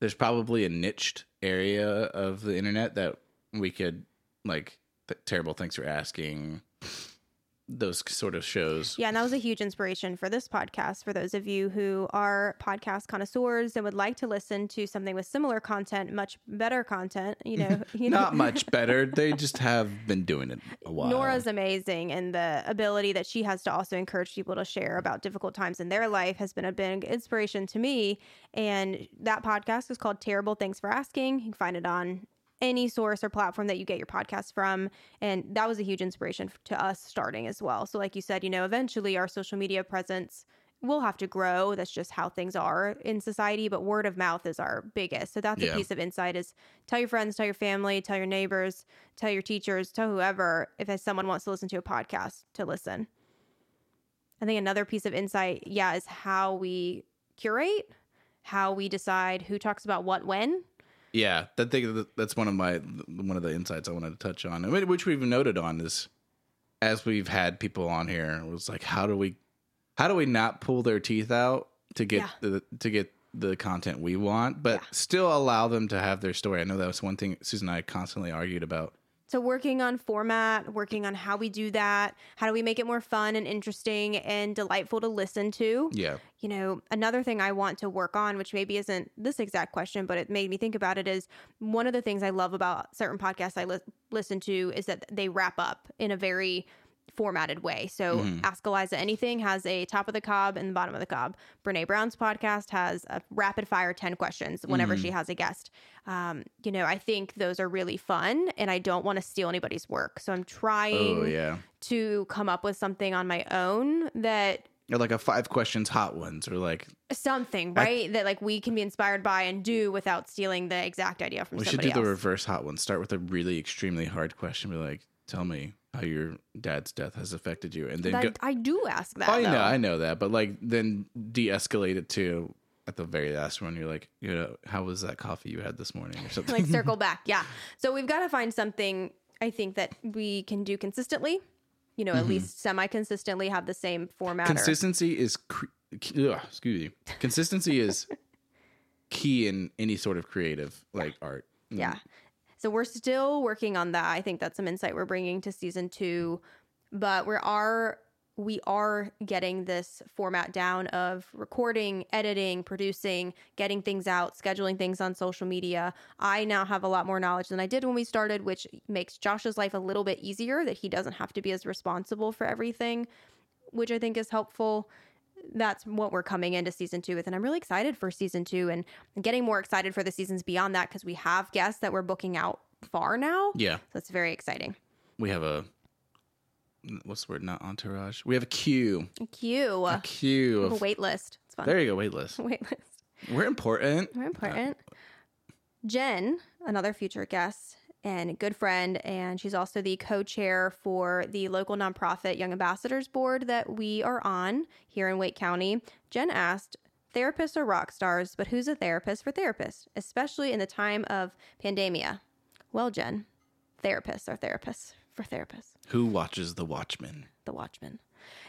[SPEAKER 2] there's probably a niched area of the internet that we could like terrible thanks for asking those sort of shows.
[SPEAKER 1] Yeah, and that was a huge inspiration for this podcast. For those of you who are podcast connoisseurs and would like to listen to something with similar content, much better content, you know, you know
[SPEAKER 2] Not much better. They just have been doing it a while.
[SPEAKER 1] Nora's amazing, and the ability that she has to also encourage people to share about difficult times in their life has been a big inspiration to me. And that podcast is called Terrible Thanks for Asking. You can find it on any source or platform that you get your podcast from. And that was a huge inspiration to us starting as well. So, like you said, you know, eventually our social media presence will have to grow. That's just how things are in society. But word of mouth is our biggest. So that's
[SPEAKER 2] Yeah.
[SPEAKER 1] a piece of insight is tell your friends, tell your family, tell your neighbors, tell your teachers, tell whoever, if someone wants to listen to a podcast, to listen. I think another piece of insight, yeah, is how we curate, how we decide who talks about what when.
[SPEAKER 2] Yeah, that thing that's one of my one of the insights I wanted to touch on, which we've noted on is as we've had people on here it was like how do we how do we not pull their teeth out to get
[SPEAKER 1] Yeah.
[SPEAKER 2] the to get the content we want, but
[SPEAKER 1] Yeah.
[SPEAKER 2] still allow them to have their story. I know that was one thing Susan and I constantly argued about.
[SPEAKER 1] So, working on format, working on how we do that, how do we make it more fun and interesting and delightful to listen to?
[SPEAKER 2] Yeah,
[SPEAKER 1] You know, another thing I want to work on, which maybe isn't this exact question, but it made me think about it, is one of the things I love about certain podcasts I li- listen to is that they wrap up in a very formatted way. So Ask Iliza Anything has a top of the cob and the bottom of the cob. Brene Brown's podcast has a rapid fire 10 questions whenever she has a guest. Um, you know, I think those are really fun and I don't want to steal anybody's work. So I'm trying
[SPEAKER 2] oh yeah,
[SPEAKER 1] to come up with something on my own that
[SPEAKER 2] or like a five questions hot ones, or like
[SPEAKER 1] something right that like we can be inspired by and do without stealing the exact idea from somebody.
[SPEAKER 2] we should do the reverse hot one. Start with a really extremely hard question, be like, tell me how your dad's death has affected you, and then
[SPEAKER 1] That-
[SPEAKER 2] go,
[SPEAKER 1] I do ask that.
[SPEAKER 2] I know,
[SPEAKER 1] though.
[SPEAKER 2] I know that, but like then de-escalate it to at the very last one. You're like, you know, how was that coffee you had this morning or something?
[SPEAKER 1] like circle back. Yeah. So we've got to find something I think that we can do consistently. You know,
[SPEAKER 2] Mm-hmm.
[SPEAKER 1] at least semi consistently have the same format. or-
[SPEAKER 2] Consistency is, cre- ugh, excuse me, consistency is key in any sort of creative like art.
[SPEAKER 1] Yeah. So we're still working on that. I think that's some insight we're bringing to season two, but we are we are getting this format down of recording, editing, producing, getting things out, scheduling things on social media. I now have a lot more knowledge than I did when we started, which makes Josh's life a little bit easier that he doesn't have to be as responsible for everything, which I think is helpful that's what we're coming into season two with. And I'm really excited for season two and getting more excited for the seasons beyond that because we have guests that we're booking out far now.
[SPEAKER 2] Yeah,
[SPEAKER 1] So it's very exciting.
[SPEAKER 2] we have a what's the word? Not entourage. We have a queue, a queue
[SPEAKER 1] A queue.
[SPEAKER 2] of.
[SPEAKER 1] wait list. It's fun.
[SPEAKER 2] There you go, wait list.
[SPEAKER 1] Wait list.
[SPEAKER 2] We're important.
[SPEAKER 1] We're important. Jen, another future guest and good friend, and she's also the co chair for the local nonprofit Young Ambassadors Board that we are on here in Wake County. Jen asked, Therapists are rock stars, but who's a therapist for therapists, especially in the time of pandemia? Well, Jen, therapists are therapists for therapists
[SPEAKER 2] Who watches The Watchmen?
[SPEAKER 1] the Watchmen.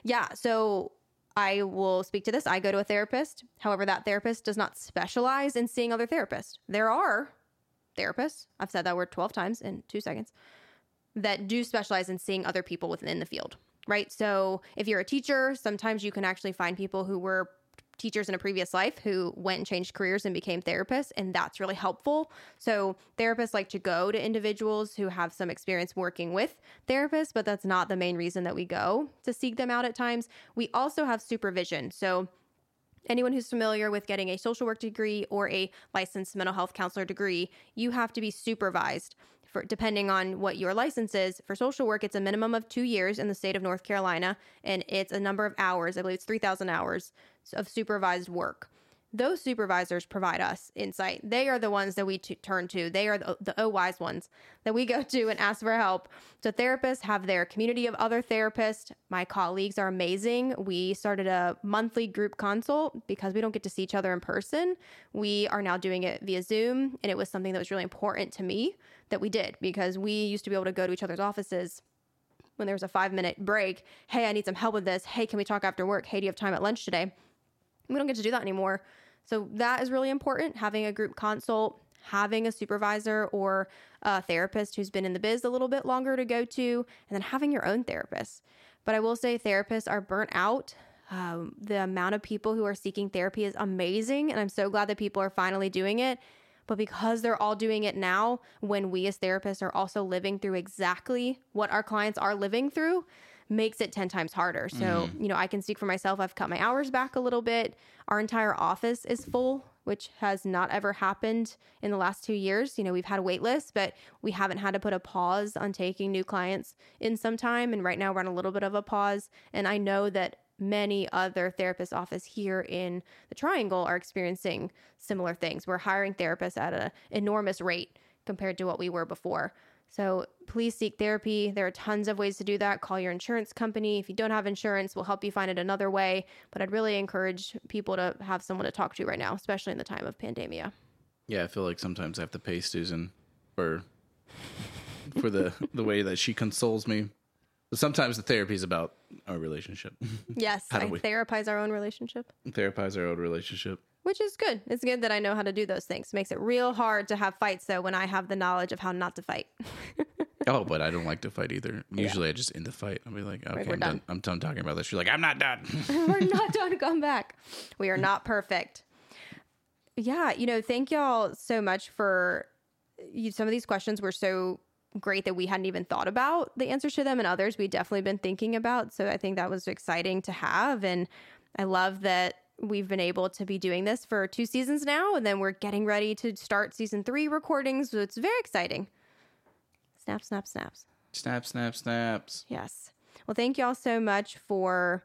[SPEAKER 1] Yeah, so I will speak to this. I go to a therapist. However, that therapist does not specialize in seeing other therapists. There are therapists, I've said that word 12 times in two seconds, that do specialize in seeing other people within the field, right? So if you're a teacher, sometimes you can actually find people who were teachers in a previous life who went and changed careers and became therapists and that's really helpful. So therapists like to go to individuals who have some experience working with therapists but that's not the main reason that we go to seek them out at times. We also have supervision. So anyone who's familiar with getting a social work degree or a licensed mental health counselor degree, you have to be supervised. For, depending on what your license is, for social work, it's a minimum of two years in the state of North Carolina, and it's a number of hours. I believe it's 3,000 hours of supervised work. Those supervisors provide us insight. They are the ones that we t- turn to. They are the, the wise ones that we go to and ask for help. So therapists have their community of other therapists. My colleagues are amazing. We started a monthly group consult because we don't get to see each other in person. We are now doing it via Zoom, and it was something that was really important to me that we did because we used to be able to go to each other's offices when there was a five minute break. Hey, I need some help with this. Hey, can we talk after work? Hey, do you have time at lunch today? We don't get to do that anymore. So that is really important. Having a group consult, having a supervisor or a therapist who's been in the biz a little bit longer to go to, and then having your own therapist. But I will say therapists are burnt out. Um, the amount of people who are seeking therapy is amazing. And I'm so glad that people are finally doing it. But because they're all doing it now, when we as therapists are also living through exactly what our clients are living through, makes it 10 times harder. So, mm-hmm. you know, I can speak for myself. I've cut my hours back a little bit. Our entire office is full, which has not ever happened in the last two years. You know, we've had a wait lists, but we haven't had to put a pause on taking new clients in some time. And right now we're on a little bit of a pause. And I know that many other therapist office here in the triangle are experiencing similar things. We're hiring therapists at an enormous rate compared to what we were before. So please seek therapy. There are tons of ways to do that. Call your insurance company. If you don't have insurance, we'll help you find it another way. But I'd really encourage people to have someone to talk to right now, especially in the time of pandemia.
[SPEAKER 2] Yeah, I feel like sometimes I have to pay Susan for for the the way that she consoles me. But sometimes the therapy is about our relationship.
[SPEAKER 1] Yes, I we therapize our own relationship.
[SPEAKER 2] Therapize our own relationship
[SPEAKER 1] which is good. It's good that I know how to do those things. Makes it real hard to have fights though when I have the knowledge of how not to fight.
[SPEAKER 2] oh, but I don't like to fight either. Usually, yeah. I just end the fight. I'll be like, okay, right, I'm done. done. I'm done talking about this. You're like, I'm not done.
[SPEAKER 1] we're not done. Come back. We are not perfect. Yeah, you know, thank y'all so much for you. Some of these questions were so great that we hadn't even thought about the answers to them, and others we definitely been thinking about. So I think that was exciting to have, and I love that we've been able to be doing this for two seasons now, and then we're getting ready to start season three recordings. So it's very exciting. Snap, snap, snaps.
[SPEAKER 2] Snap, snap, snaps.
[SPEAKER 1] Yes. Well, thank you all so much for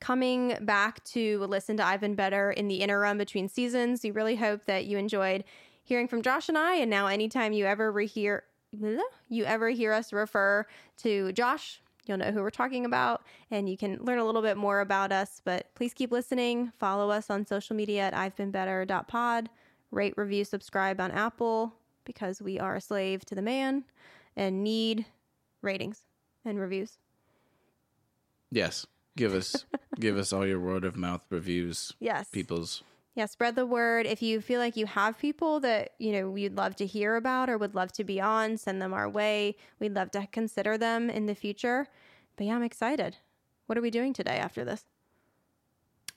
[SPEAKER 1] coming back to listen to I've Been Better in the interim between seasons. We really hope that you enjoyed hearing from Josh and I. And now, anytime you ever hear you ever hear us refer to Josh, You'll know who we're talking about and you can learn a little bit more about us. But please keep listening. Follow us on social media at I've been better.pod. Rate, review, subscribe on Apple because we are a slave to the man and need ratings and reviews.
[SPEAKER 2] Yes. Give us give us all your word of mouth reviews.
[SPEAKER 1] Yes.
[SPEAKER 2] People's
[SPEAKER 1] yeah, spread the word. If you feel like you have people that, you know, you'd love to hear about or would love to be on, send them our way. We'd love to consider them in the future. But yeah, I'm excited. What are we doing today after this?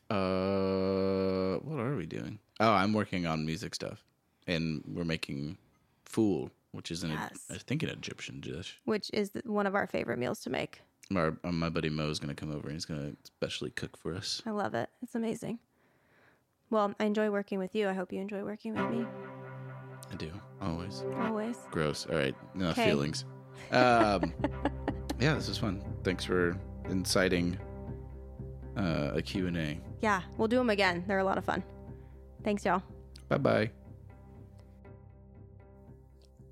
[SPEAKER 2] Uh, what are we doing? Oh, I'm working on music stuff. And we're making fool, which is an yes. I think an Egyptian dish,
[SPEAKER 1] which is one of our favorite meals to make.
[SPEAKER 2] Our, my buddy Mo is going to come over and he's going to specially cook for us.
[SPEAKER 1] I love it. It's amazing. Well, I enjoy working with you. I hope you enjoy working with me.
[SPEAKER 2] I do. Always.
[SPEAKER 1] Always.
[SPEAKER 2] Gross. All right. No Kay. feelings. Um, yeah, this is fun. Thanks for inciting uh, a Q&A.
[SPEAKER 1] Yeah, we'll do them again. They're a lot of fun. Thanks, y'all.
[SPEAKER 2] Bye-bye.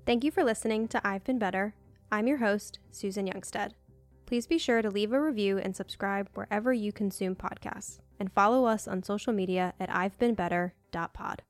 [SPEAKER 1] Thank you for listening to I've Been Better. I'm your host, Susan Youngstead. Please be sure to leave a review and subscribe wherever you consume podcasts and follow us on social media at I've Been Better.pod.